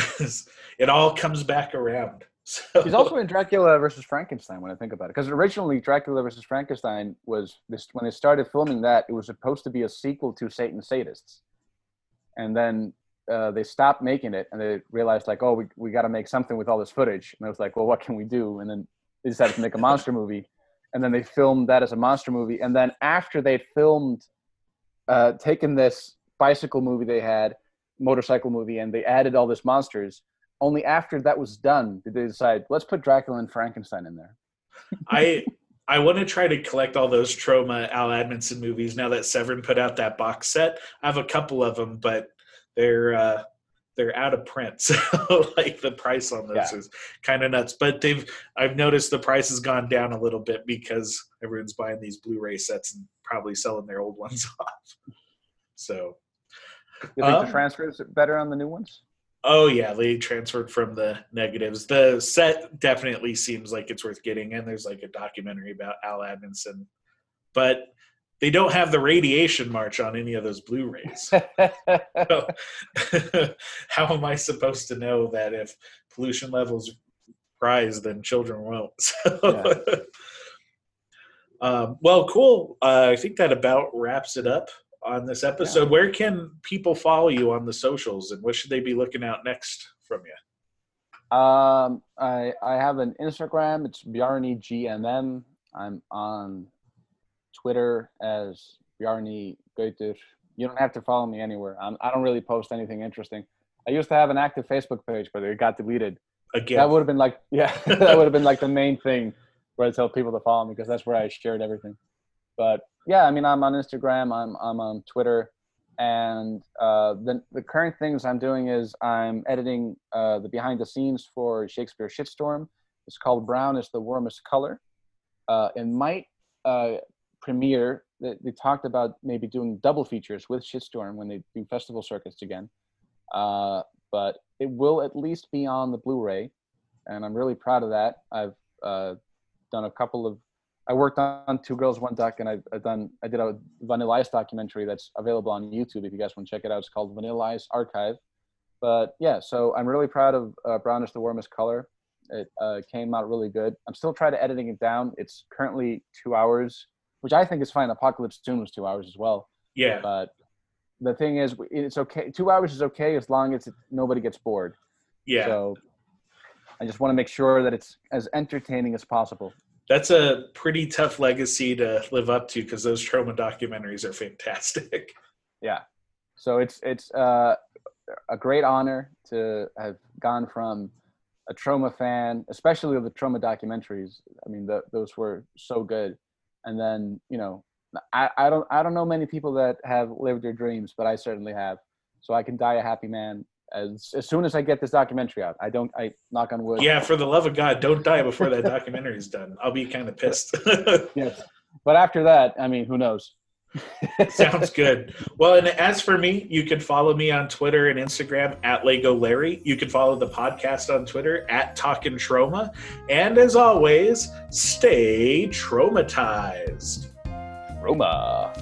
it all comes back around. So. He's also in Dracula versus Frankenstein when I think about it. Because originally, Dracula versus Frankenstein was this when they started filming that, it was supposed to be a sequel to Satan Sadists. And then uh, they stopped making it and they realized, like, oh, we, we got to make something with all this footage. And I was like, well, what can we do? And then they decided to make a monster movie. And then they filmed that as a monster movie. And then after they'd filmed uh, taken this bicycle movie they had, motorcycle movie, and they added all this monsters. Only after that was done did they decide let's put Dracula and Frankenstein in there. I I want to try to collect all those Troma Al Adamson movies now that Severin put out that box set. I have a couple of them, but they're uh, they're out of print, so like the price on those yeah. is kind of nuts. But they've I've noticed the price has gone down a little bit because everyone's buying these Blu-ray sets and probably selling their old ones off. So, you think um, the transfer is better on the new ones? Oh yeah, they transferred from the negatives. The set definitely seems like it's worth getting, and there's like a documentary about Al Adamson, but they don't have the radiation march on any of those Blu-rays. so, how am I supposed to know that if pollution levels rise, then children won't? So, yeah. Um, well, cool. Uh, I think that about wraps it up on this episode. Yeah. Where can people follow you on the socials, and what should they be looking out next from you? Um, I I have an Instagram. It's Bjarni GMM. I'm on Twitter as Bjarni Gauter. You don't have to follow me anywhere. I'm, I don't really post anything interesting. I used to have an active Facebook page, but it got deleted. Again, that would have been like yeah, that would have been like the main thing where I tell people to follow me because that's where I shared everything. But yeah, I mean, I'm on Instagram, I'm I'm on Twitter, and uh, the the current things I'm doing is I'm editing uh, the behind the scenes for Shakespeare Shitstorm. It's called Brown is the Warmest Color. Uh, it might uh, premiere. They, they, talked about maybe doing double features with Shitstorm when they do festival circuits again. Uh, but it will at least be on the Blu-ray, and I'm really proud of that. I've uh, done a couple of I worked on Two Girls One Duck, and I've, I've, done I did a Vanilla Ice documentary that's available on YouTube if you guys want to check it out. It's called Vanilla Ice Archive. But yeah, so I'm really proud of uh, Brown is the Warmest Color. It uh, came out really good. I'm still trying to editing it down. It's currently two hours, which I think is fine. Apocalypse Soon was two hours as well. Yeah. But the thing is, it's okay. Two hours is okay as long as it, nobody gets bored. Yeah. So I just want to make sure that it's as entertaining as possible that's a pretty tough legacy to live up to because those Troma documentaries are fantastic. Yeah, so it's it's uh, a great honor to have gone from a Troma fan, especially the Troma documentaries. I mean, the, those were so good. And then, you know, I, I don't I don't know many people that have lived their dreams, but I certainly have. So I can die a happy man as as soon as I get this documentary out. I don't I knock on wood. Yeah, for the love of God, don't die before that documentary is done. I'll be kind of pissed. yes. But after that, I mean, who knows? Sounds good. Well, and as for me, you can follow me on Twitter and Instagram at Lego Larry. You can follow the podcast on Twitter at Talkin' Troma. And as always, stay traumatized. Roma.